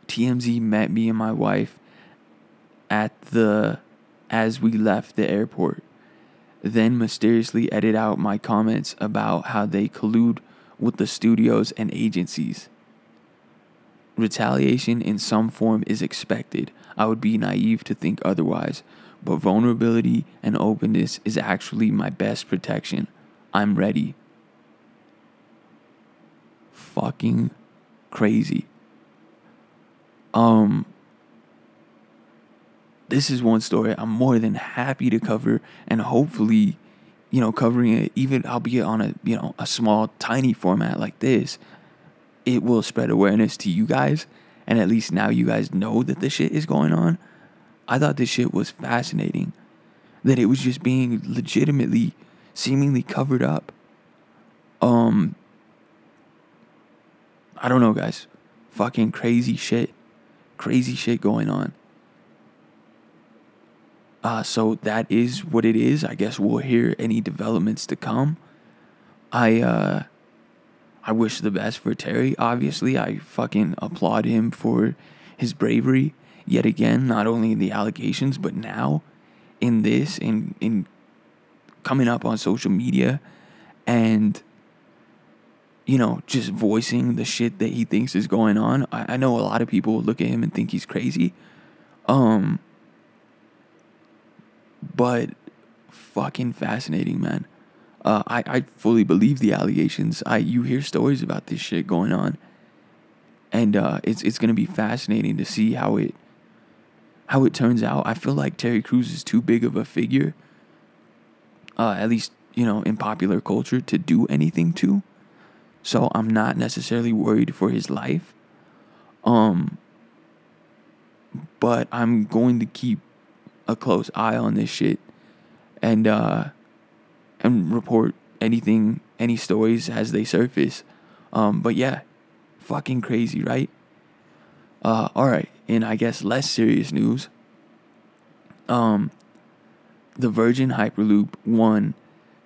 TMZ met me and my wife at the as we left the airport. Then mysteriously edit out my comments about how they collude with the studios and agencies. Retaliation in some form is expected. I would be naive to think otherwise, but vulnerability and openness is actually my best protection. I'm ready. Fucking crazy. Um this is one story I'm more than happy to cover and hopefully, you know, covering it even albeit on a, you know, a small tiny format like this it will spread awareness to you guys. And at least now you guys know that this shit is going on. I thought this shit was fascinating. That it was just being legitimately, seemingly covered up. Um, I don't know, guys. Fucking crazy shit. Crazy shit going on. Uh, so that is what it is. I guess we'll hear any developments to come. I, uh, I wish the best for Terry. Obviously, I fucking applaud him for his bravery yet again, not only in the allegations, but now in this, in in coming up on social media and you know, just voicing the shit that he thinks is going on. I, I know a lot of people look at him and think he's crazy. Um but fucking fascinating, man. Uh, I, I fully believe the allegations. I you hear stories about this shit going on, and uh, it's it's gonna be fascinating to see how it how it turns out. I feel like Terry Crews is too big of a figure, uh, at least you know in popular culture, to do anything to. So I'm not necessarily worried for his life. Um, but I'm going to keep a close eye on this shit, and uh and report anything, any stories as they surface. Um, but yeah, fucking crazy, right? Uh, all right, and I guess less serious news, um, the Virgin Hyperloop One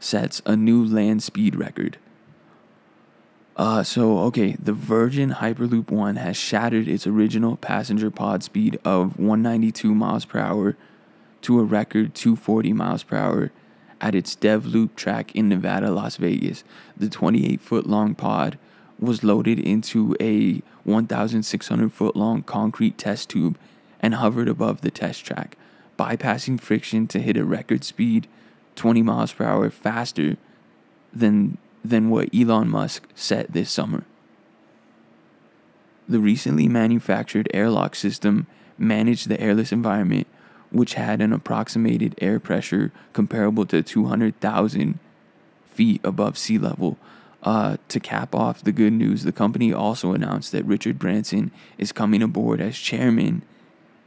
sets a new land speed record. Uh, so okay, the Virgin Hyperloop One has shattered its original passenger pod speed of 192 miles per hour to a record 240 miles per hour at its Dev Loop track in Nevada, Las Vegas. The 28 foot long pod was loaded into a 1,600 foot long concrete test tube and hovered above the test track, bypassing friction to hit a record speed 20 miles per hour faster than, than what Elon Musk set this summer. The recently manufactured airlock system managed the airless environment which had an approximated air pressure comparable to 200,000 feet above sea level. Uh, to cap off the good news, the company also announced that Richard Branson is coming aboard as chairman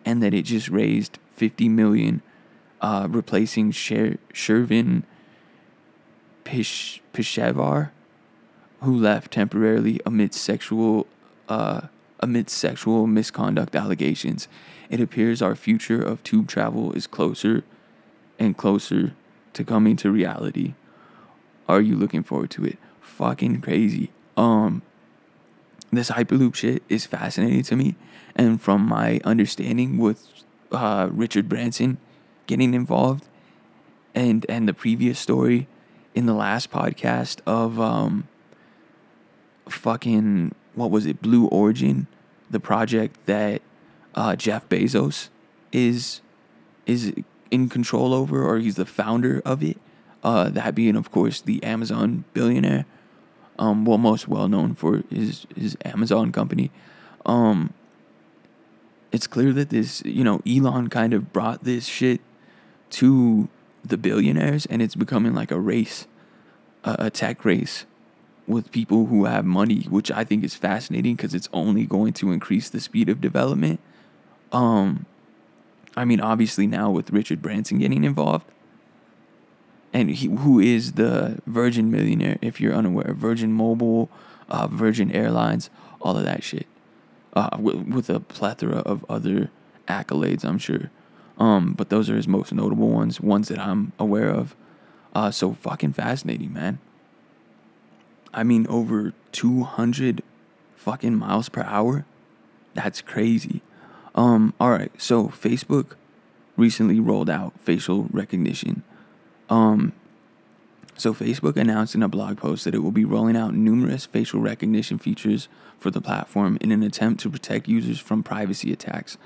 and that it just raised 50 million, uh, replacing Sher- Shervin Pish- Pishevar, who left temporarily amid sexual uh, sexual misconduct allegations. It appears our future of tube travel is closer and closer to coming to reality. Are you looking forward to it? Fucking crazy. Um this hyperloop shit is fascinating to me and from my understanding with uh, Richard Branson getting involved and and the previous story in the last podcast of um fucking what was it? Blue Origin the project that uh, Jeff Bezos is is in control over or he's the founder of it. Uh, that being of course the Amazon billionaire um well most well known for his his Amazon company. Um it's clear that this, you know, Elon kind of brought this shit to the billionaires and it's becoming like a race, a, tech race with people who have money, which I think is fascinating because it's only going to increase the speed of development. Um, I mean, obviously now with Richard Branson getting involved, and he, who is the Virgin millionaire, if you're unaware, Virgin Mobile, uh, Virgin Airlines, all of that shit uh, with, with a plethora of other accolades, I'm sure. Um, but those are his most notable ones, ones that I'm aware of. Uh, so fucking fascinating, man. I mean, over 200 fucking miles per hour. That's crazy. Um, all right, so Facebook recently rolled out facial recognition. Um, so, Facebook announced in a blog post that it will be rolling out numerous facial recognition features for the platform in an attempt to protect users from privacy attacks.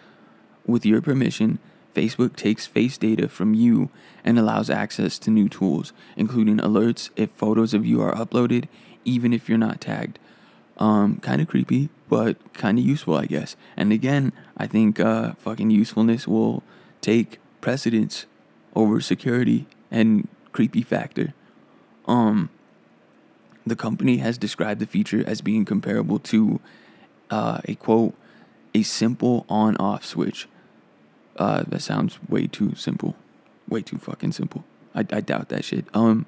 With your permission, Facebook takes face data from you and allows access to new tools, including alerts if photos of you are uploaded, even if you're not tagged. Um, kind of creepy, but kind of useful, I guess. And again, I think uh, fucking usefulness will take precedence over security and creepy factor. Um, the company has described the feature as being comparable to uh, a quote, a simple on off switch. Uh, that sounds way too simple. Way too fucking simple. I, I doubt that shit. Um,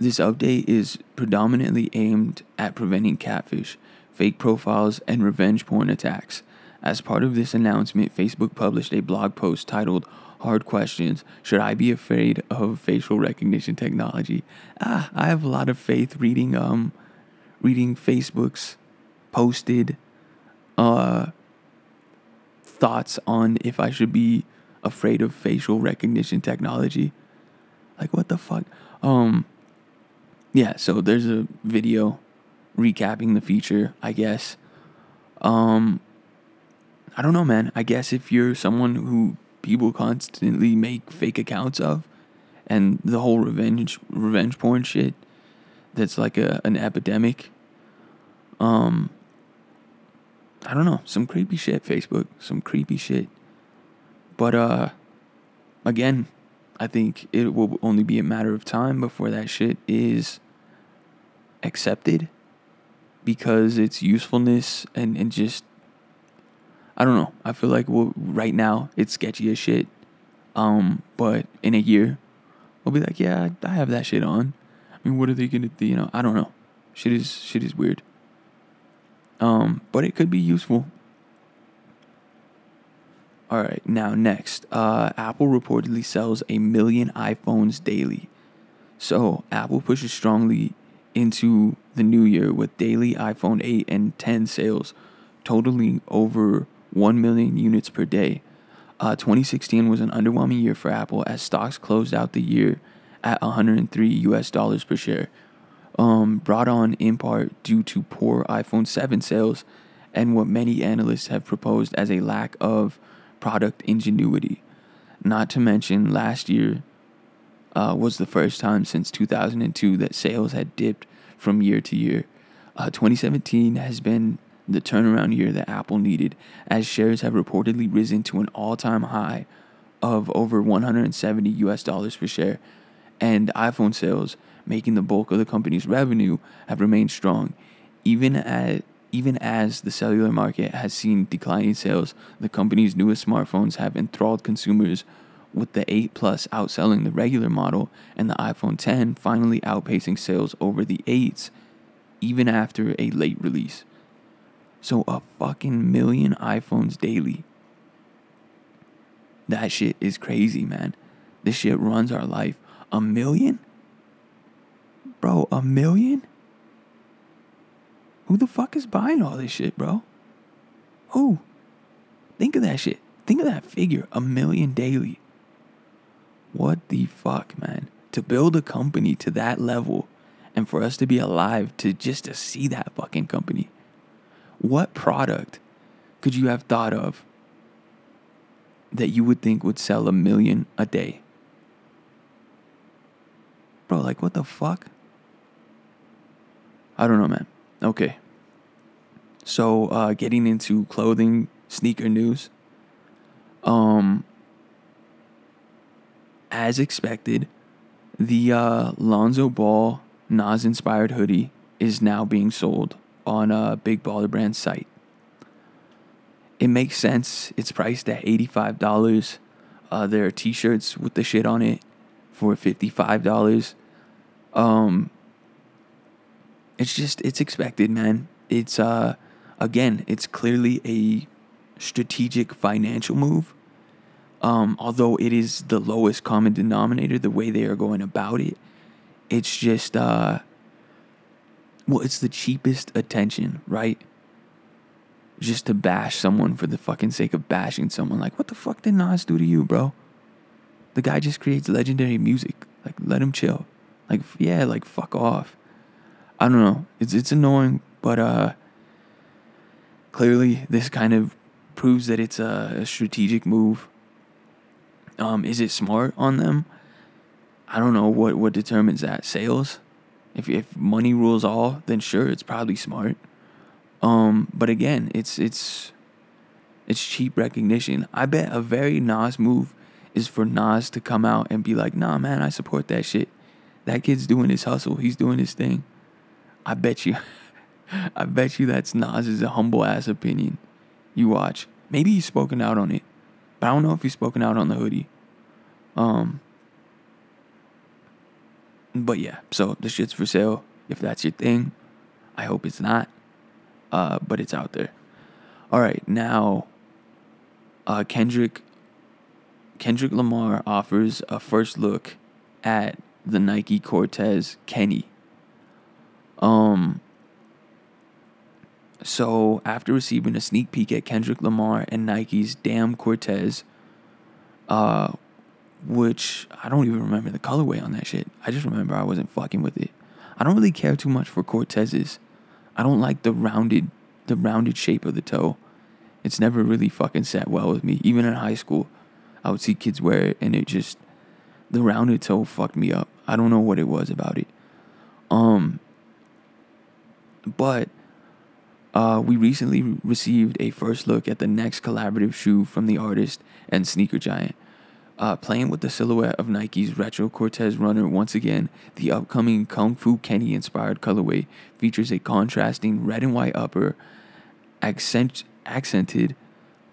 this update is predominantly aimed at preventing catfish, fake profiles, and revenge porn attacks. As part of this announcement, Facebook published a blog post titled hard questions. Should I be afraid of facial recognition technology? Ah, I have a lot of faith reading um reading Facebook's posted uh thoughts on if I should be afraid of facial recognition technology. Like what the fuck? Um yeah, so there's a video recapping the feature, I guess. Um I don't know, man. I guess if you're someone who people constantly make fake accounts of, and the whole revenge revenge porn shit that's like a an epidemic. Um I don't know, some creepy shit Facebook, some creepy shit. But uh again, I think it will only be a matter of time before that shit is accepted because its usefulness and, and just I don't know. I feel like we'll, right now it's sketchy as shit. Um, but in a year, we'll be like, yeah, I have that shit on. I mean, what are they gonna do? You know, I don't know. Shit is shit is weird. Um, but it could be useful. All right, now next, uh, Apple reportedly sells a million iPhones daily. So Apple pushes strongly into the new year with daily iPhone 8 and 10 sales, totaling over 1 million units per day. Uh, 2016 was an underwhelming year for Apple as stocks closed out the year at 103 US dollars per share, um, brought on in part due to poor iPhone 7 sales and what many analysts have proposed as a lack of product ingenuity. Not to mention, last year uh, was the first time since 2002 that sales had dipped from year to year. Uh, 2017 has been the turnaround year that Apple needed, as shares have reportedly risen to an all time high of over 170 US dollars per share, and iPhone sales, making the bulk of the company's revenue, have remained strong, even at Even as the cellular market has seen declining sales, the company's newest smartphones have enthralled consumers with the 8 Plus outselling the regular model and the iPhone 10 finally outpacing sales over the 8s even after a late release. So a fucking million iPhones daily. That shit is crazy, man. This shit runs our life. A million? Bro, a million? Who the fuck is buying all this shit, bro? Who? Think of that shit. Think of that figure. A million daily. What the fuck, man? To build a company to that level and for us to be alive to just to see that fucking company. What product could you have thought of that you would think would sell a million a day? Bro, like what the fuck? I don't know, man. Okay. So, uh getting into clothing, sneaker news. Um as expected, the uh, Lonzo Ball Nas inspired hoodie is now being sold on a Big Baller Brand site. It makes sense. It's priced at $85. Uh, there are t shirts with the shit on it for $55. Um, it's just, it's expected, man. It's, uh, again, it's clearly a strategic financial move. Um, although it is the lowest common denominator, the way they are going about it it's just uh well it's the cheapest attention right? Just to bash someone for the fucking sake of bashing someone. Like what the fuck did nas do to you bro? The guy just creates legendary music. Like let him chill. Like yeah like fuck off i don't know it's it's annoying but uh clearly this kind of proves that it's a, a strategic move um is it smart on them I don't know what what determines that sales. If if money rules all, then sure, it's probably smart. Um, but again, it's it's it's cheap recognition. I bet a very Nas move is for Nas to come out and be like, "Nah, man, I support that shit. That kid's doing his hustle. He's doing his thing." I bet you, I bet you that's Nas's humble ass opinion. You watch. Maybe he's spoken out on it, but I don't know if he's spoken out on the hoodie. Um, but yeah, so the shit's for sale. If that's your thing, I hope it's not. Uh, but it's out there. All right, now uh, Kendrick Kendrick Lamar offers a first look at the Nike Cortez Kenny. Um so after receiving a sneak peek at Kendrick Lamar and Nike's Damn Cortez, uh, which I don't even remember the colorway on that shit. I just remember I wasn't fucking with it. I don't really care too much for Cortezes. I don't like the rounded the rounded shape of the toe. It's never really fucking sat well with me. Even in high school, I would see kids wear it and it just the rounded toe fucked me up. I don't know what it was about it. Um but uh, we recently received a first look at the next collaborative shoe from the artist and sneaker giant. Uh, playing with the silhouette of Nike's retro Cortez runner once again, the upcoming Kung Fu Kenny inspired colorway features a contrasting red and white upper, accent- accented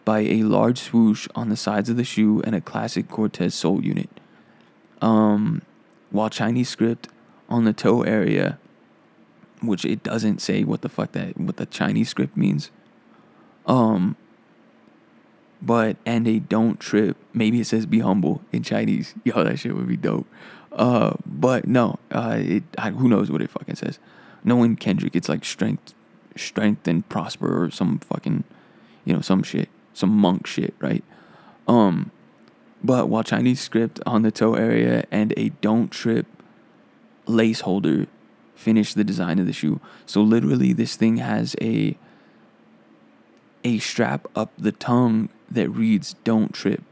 by a large swoosh on the sides of the shoe and a classic Cortez sole unit. Um, while Chinese script on the toe area, which it doesn't say what the fuck that what the Chinese script means. Um, but and a don't trip. Maybe it says be humble in Chinese. Yo, that shit would be dope. Uh, but no, uh, it I, who knows what it fucking says. Knowing Kendrick, it's like strength, strength and prosper or some fucking, you know, some shit, some monk shit, right? Um, but while Chinese script on the toe area and a don't trip lace holder finish the design of the shoe. So literally, this thing has a a strap up the tongue that reads "Don't trip,"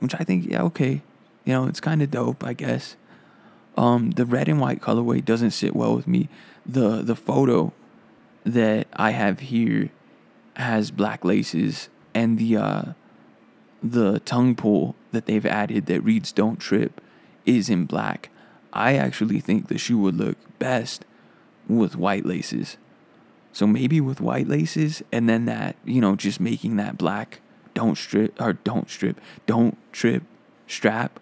which I think yeah okay, you know it's kind of dope I guess. Um, the red and white colorway doesn't sit well with me. The the photo that I have here has black laces and the uh, the tongue pull that they've added that reads "Don't trip" is in black. I actually think the shoe would look best with white laces. So maybe with white laces and then that, you know, just making that black don't strip or don't strip, don't trip strap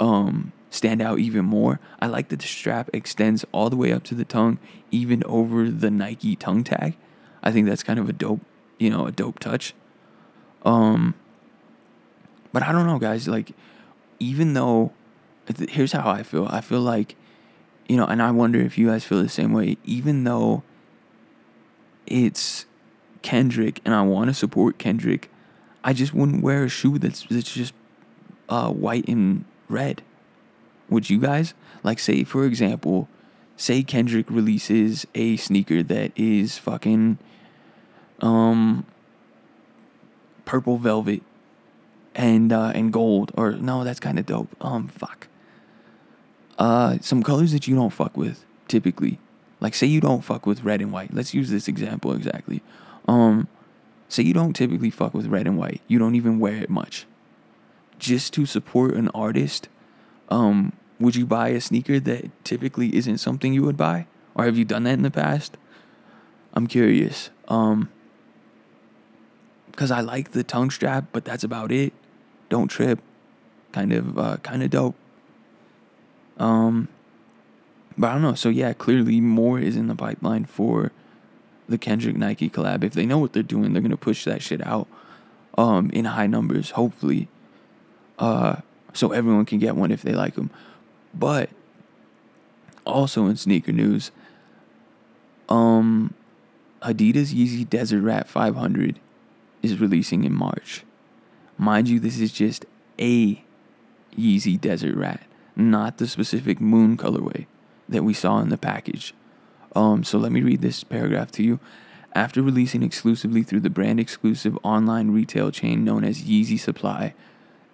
um stand out even more. I like that the strap extends all the way up to the tongue, even over the Nike tongue tag. I think that's kind of a dope, you know, a dope touch. Um but I don't know, guys, like even though here's how I feel. I feel like you know, and I wonder if you guys feel the same way, even though it's Kendrick and I want to support Kendrick, I just wouldn't wear a shoe that's that's just uh, white and red. Would you guys? Like say for example, say Kendrick releases a sneaker that is fucking um purple velvet and uh and gold or no, that's kind of dope. Um fuck. Uh some colors that you don't fuck with typically. Like say you don't fuck with red and white. Let's use this example exactly. Um say you don't typically fuck with red and white. You don't even wear it much. Just to support an artist, um would you buy a sneaker that typically isn't something you would buy? Or have you done that in the past? I'm curious. Um because I like the tongue strap, but that's about it. Don't trip. Kind of uh kind of dope. Um but I don't know. So yeah, clearly more is in the pipeline for the Kendrick Nike collab. If they know what they're doing, they're gonna push that shit out um in high numbers, hopefully. Uh so everyone can get one if they like them. But also in sneaker news, um, Adidas Yeezy Desert Rat 500 is releasing in March. Mind you, this is just a Yeezy Desert Rat, not the specific moon colorway that we saw in the package. Um, so let me read this paragraph to you. After releasing exclusively through the brand exclusive online retail chain known as Yeezy Supply,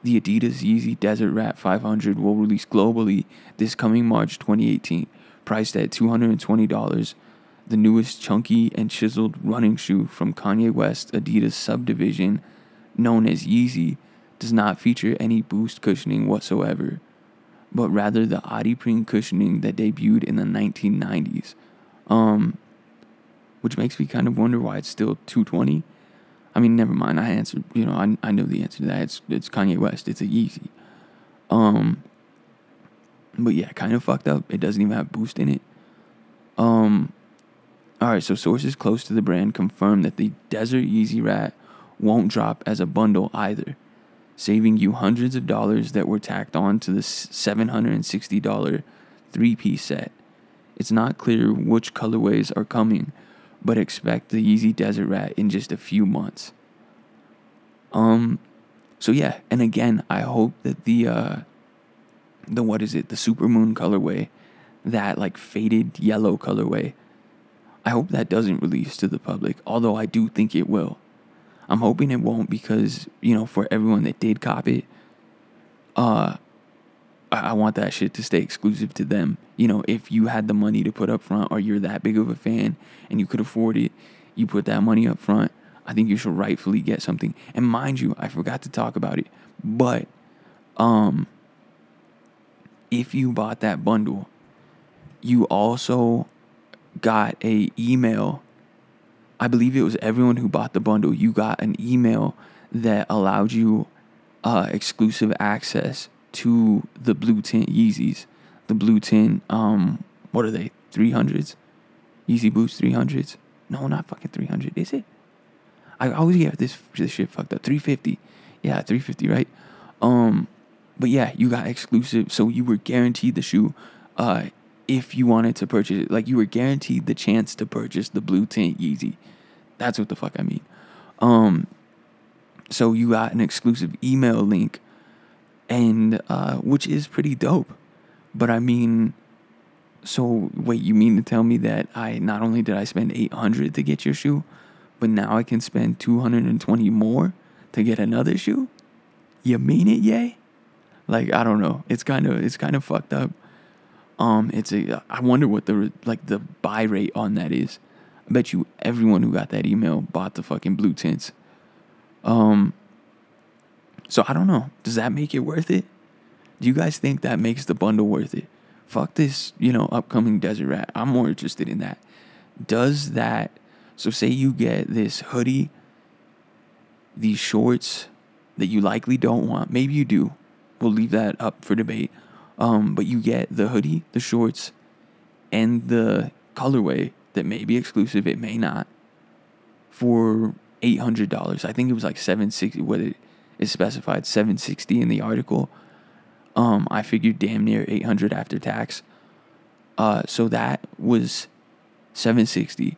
the Adidas Yeezy Desert Rat 500 will release globally this coming March 2018, priced at $220. The newest chunky and chiseled running shoe from Kanye West Adidas subdivision, known as Yeezy, does not feature any boost cushioning whatsoever, but rather the Adiprene cushioning that debuted in the 1990s. Um, which makes me kind of wonder why it's still 220 I mean, never mind. I answered. You know, I I know the answer to that. It's it's Kanye West. It's a Yeezy. Um. But yeah, kind of fucked up. It doesn't even have boost in it. Um. All right. So sources close to the brand confirm that the Desert Yeezy Rat won't drop as a bundle either, saving you hundreds of dollars that were tacked on to the seven hundred and sixty dollar three piece set. It's not clear which colorways are coming but expect the Yeezy Desert Rat in just a few months. Um, so yeah, and again, I hope that the uh, the what is it, the Supermoon colorway, that like faded yellow colorway, I hope that doesn't release to the public. Although I do think it will. I'm hoping it won't because you know for everyone that did cop it, uh, I, want that shit to stay exclusive to them. You know, if you had the money to put up front or you're that big of a fan and you could afford it, you put that money up front. I think you should rightfully get something. And mind you, I forgot to talk about it, but um if you bought that bundle, you also got a email. I believe it was everyone who bought the bundle. You got an email that allowed you uh, exclusive access to the blue tint Yeezys, the blue tint. Um, what are they? Three hundreds, Yeezy Boost three hundreds. No, not fucking three hundred. Is it? I always get this this shit fucked up. Three fifty. Yeah, three fifty. Right. Um, but yeah, you got exclusive, so you were guaranteed the shoe. Uh, if you wanted to purchase it, like you were guaranteed the chance to purchase the blue tint Yeezy. That's what the fuck I mean. Um, so you got an exclusive email link and uh, which is pretty dope. But I mean, so wait, you mean to tell me that I not only did I spend 800 to get your shoe, but now I can spend 220 more to get another shoe? You mean it, yay? Like I don't know. It's kind of it's kind of fucked up. Um, it's a. I wonder what the like the buy rate on that is. I bet you everyone who got that email bought the fucking blue tints. Um, so I don't know. Does that make it worth it? Do you guys think that makes the bundle worth it? Fuck this, you know, upcoming Desert Rat. I'm more interested in that. Does that So say you get this hoodie, these shorts that you likely don't want. Maybe you do. We'll leave that up for debate. Um, but you get the hoodie, the shorts, and the colorway that may be exclusive, it may not, for eight hundred dollars. I think it was like seven sixty. What it is specified seven sixty in the article. Um, I figured damn near eight hundred after tax. Uh, so that was seven sixty.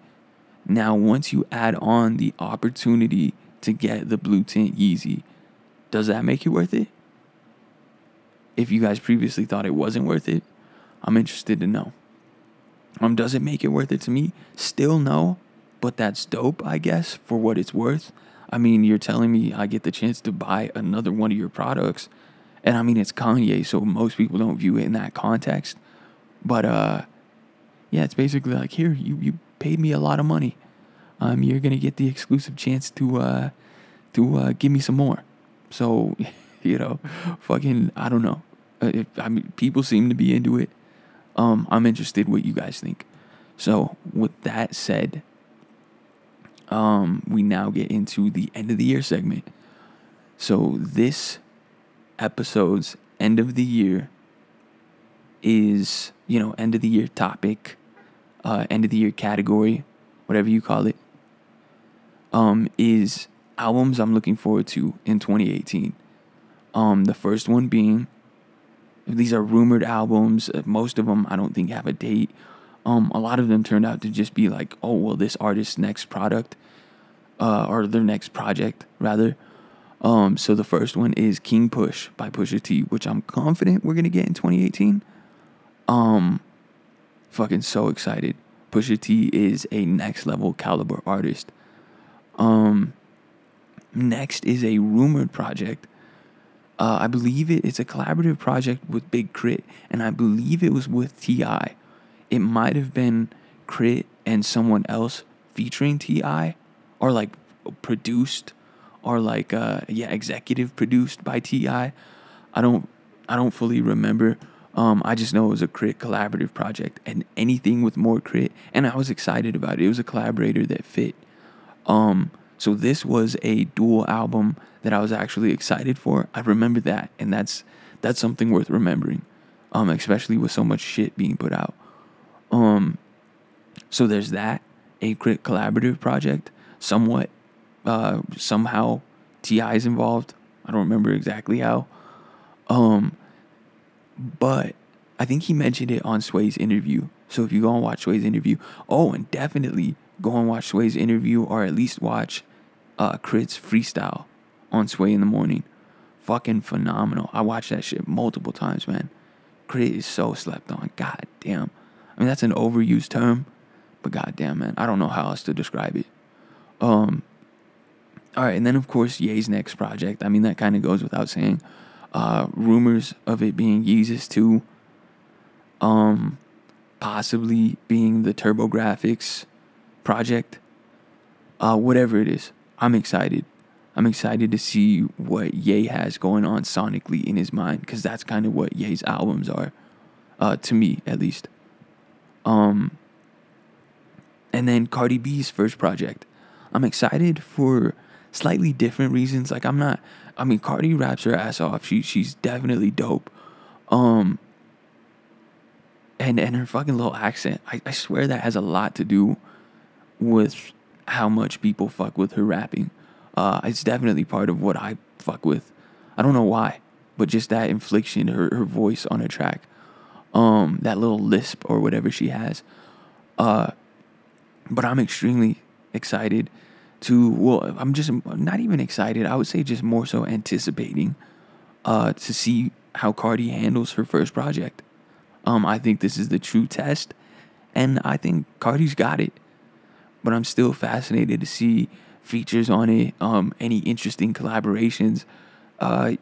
Now, once you add on the opportunity to get the blue tint Yeezy, does that make it worth it? If you guys previously thought it wasn't worth it, I'm interested to know. Um, does it make it worth it to me? Still no, but that's dope, I guess, for what it's worth. I mean, you're telling me I get the chance to buy another one of your products. And I mean, it's Kanye, so most people don't view it in that context. But uh, yeah, it's basically like here, you you paid me a lot of money. Um, you're gonna get the exclusive chance to uh, to uh, give me some more. So, you know, fucking, I don't know. Uh, if, I mean, people seem to be into it. Um, I'm interested what you guys think. So, with that said, um, we now get into the end of the year segment. So, this episode's end of the year is, you know, end of the year topic, uh, end of the year category, whatever you call it, um, is albums I'm looking forward to in 2018. Um, the first one being these are rumored albums. Most of them I don't think have a date. Um, a lot of them turned out to just be like, oh well, this artist's next product, uh, or their next project rather. Um, so the first one is King Push by Pusha T, which I'm confident we're gonna get in 2018. Um, fucking so excited. Pusha T is a next level caliber artist. Um, next is a rumored project. Uh, I believe it, it's a collaborative project with Big K.R.I.T., and I believe it was with T.I. It might have been K.R.I.T. and someone else featuring T.I. or like produced or like uh, yeah executive produced by T.I. I don't I don't fully remember. Um, I just know it was a K.R.I.T. collaborative project, and anything with more K.R.I.T., and I was excited about it. It was a collaborator that fit. Um, so this was a dual album that I was actually excited for. I remember that, and that's that's something worth remembering, um, especially with so much shit being put out. Um, so there's that a K.R.I.T. collaborative project, somewhat, uh, somehow T.I. is involved. I don't remember exactly how. Um, but I think he mentioned it on Sway's interview. So if you go and watch Sway's interview, oh, and definitely go and watch Sway's interview, or at least watch uh, K.R.I.T.'s freestyle on Sway in the morning. Fucking phenomenal. I watched that shit multiple times, man. K.R.I.T. is so slept on. God damn. I mean, that's an overused term, but goddamn, man, I don't know how else to describe it. Um, all right, and then of course Ye's next project. I mean, that kind of goes without saying. Uh, rumors of it being Yeezus 2, um, possibly being the TurboGrafx project, uh, whatever it is. I'm excited. I'm excited to see what Ye has going on sonically in his mind because that's kind of what Ye's albums are, uh, to me at least. Um, and then Cardi B's first project. I'm excited for slightly different reasons. Like I'm not. I mean, Cardi raps her ass off. She she's definitely dope. Um. And and her fucking little accent. I, I swear that has a lot to do with how much people fuck with her rapping. Uh, it's definitely part of what I fuck with. I don't know why, but just that infliction, her her voice on a track, um, that little lisp or whatever she has. Uh, but I'm extremely excited to. Well, I'm just not even excited. I would say just more so anticipating, uh, to see how Cardi handles her first project. Um, I think this is the true test, and I think Cardi's got it but I'm still fascinated to see features on it, um, any interesting collaborations. Uh,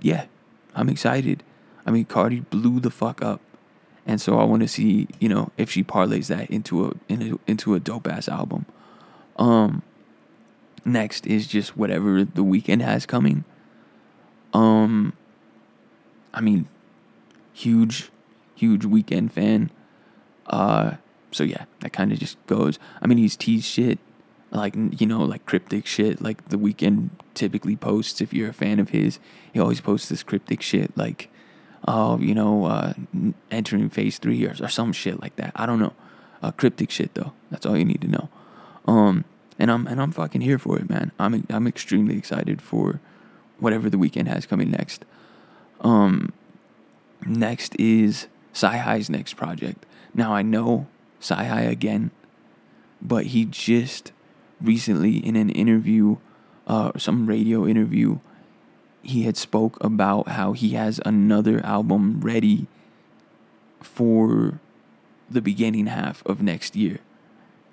yeah, I'm excited. I mean, Cardi blew the fuck up, and so I want to see, you know, if she parlays that into a, in a into a dope ass album. Um, next is just whatever the Weeknd has coming. Um, I mean, huge, huge Weeknd fan. Uh, so yeah, that kind of just goes. I mean, he's teased shit like you know like cryptic shit like the Weeknd typically posts if you're a fan of his he always posts this cryptic shit like oh you know uh, entering phase three or, or some shit like that. I don't know. Uh, cryptic shit though. That's all you need to know. Um and i'm and i'm fucking here for it man. I'm i'm extremely excited for whatever the Weeknd has coming next. Um next is CyHi's next project. Now i know CyHi again but he just recently in an interview, uh, some radio interview, he had spoke about how he has another album ready for the beginning half of next year.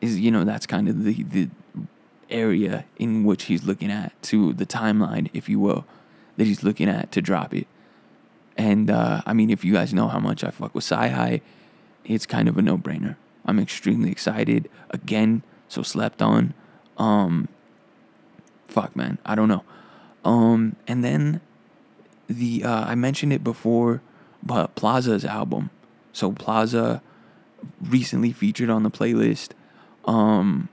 Is you know that's kind of the the area in which he's looking at to the timeline, if you will, that he's looking at to drop it. And uh, I mean, if you guys know how much I fuck with CyHi, it's kind of a no brainer. I'm extremely excited. Again, so slept on. Um, fuck, man, I don't know. Um, and then the uh, I mentioned it before, but Plaza's album. So Plaza recently featured on the playlist. Um,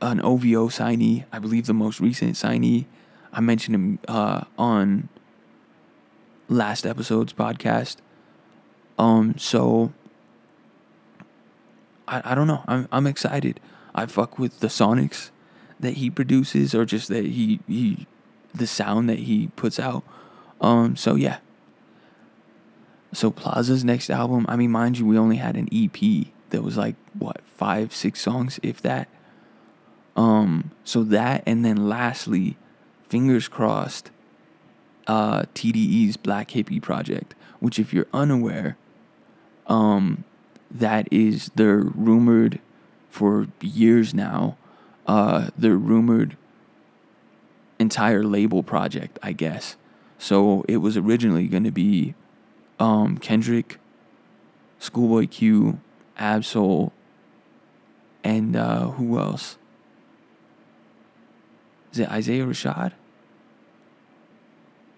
an OVO signee, I believe the most recent signee. I mentioned him uh, on last episode's podcast. Um, so I, I don't know. I'm I'm excited. I fuck with the sonics that he produces or just that he he the sound that he puts out. Um so yeah. So Plaza's next album, I mean mind you we only had an EP that was like what, 5 6 songs if that. Um so that and then lastly, fingers crossed uh TDE's Black Hippy project, which if you're unaware um that is their rumored for years now. Uh, the rumored entire label project, I guess. So it was originally going to be um, Kendrick, Schoolboy Q, Ab-Soul, and uh, who else? Is it Isaiah Rashad?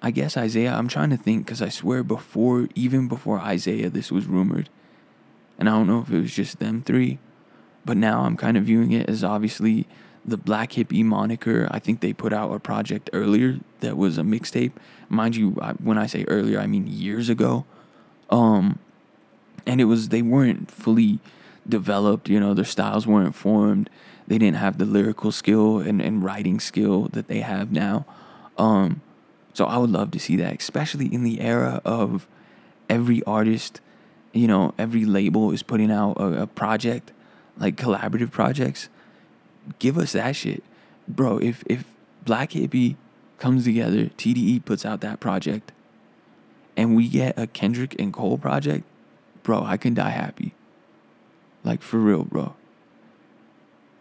I guess Isaiah. I'm trying to think because I swear before, even before Isaiah, this was rumored. And I don't know if it was just them three but now I'm kind of viewing it as obviously the Black Hippy moniker. I think they put out a project earlier that was a mixtape. Mind you, when I say earlier, I mean years ago. Um, and it was they weren't fully developed. You know, their styles weren't formed. They didn't have the lyrical skill and, and writing skill that they have now. Um, so I would love to see that, especially in the era of every artist, you know, every label is putting out a, a project like collaborative projects, give us that shit. Bro, if if Black Hippy comes together, TDE puts out that project, and we get a Kendrick and Cole project, bro, I can die happy. Like for real, bro.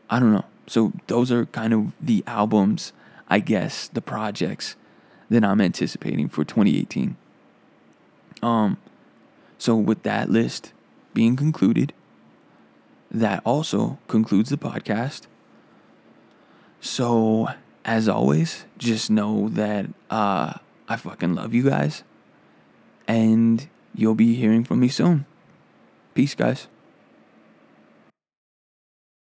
I don't know. So those are kind of the albums, I guess, the projects that I'm anticipating for 2018. Um so with that list being concluded, that also concludes the podcast. So, as always, just know that uh, I fucking love you guys. And you'll be hearing from me soon. Peace, guys.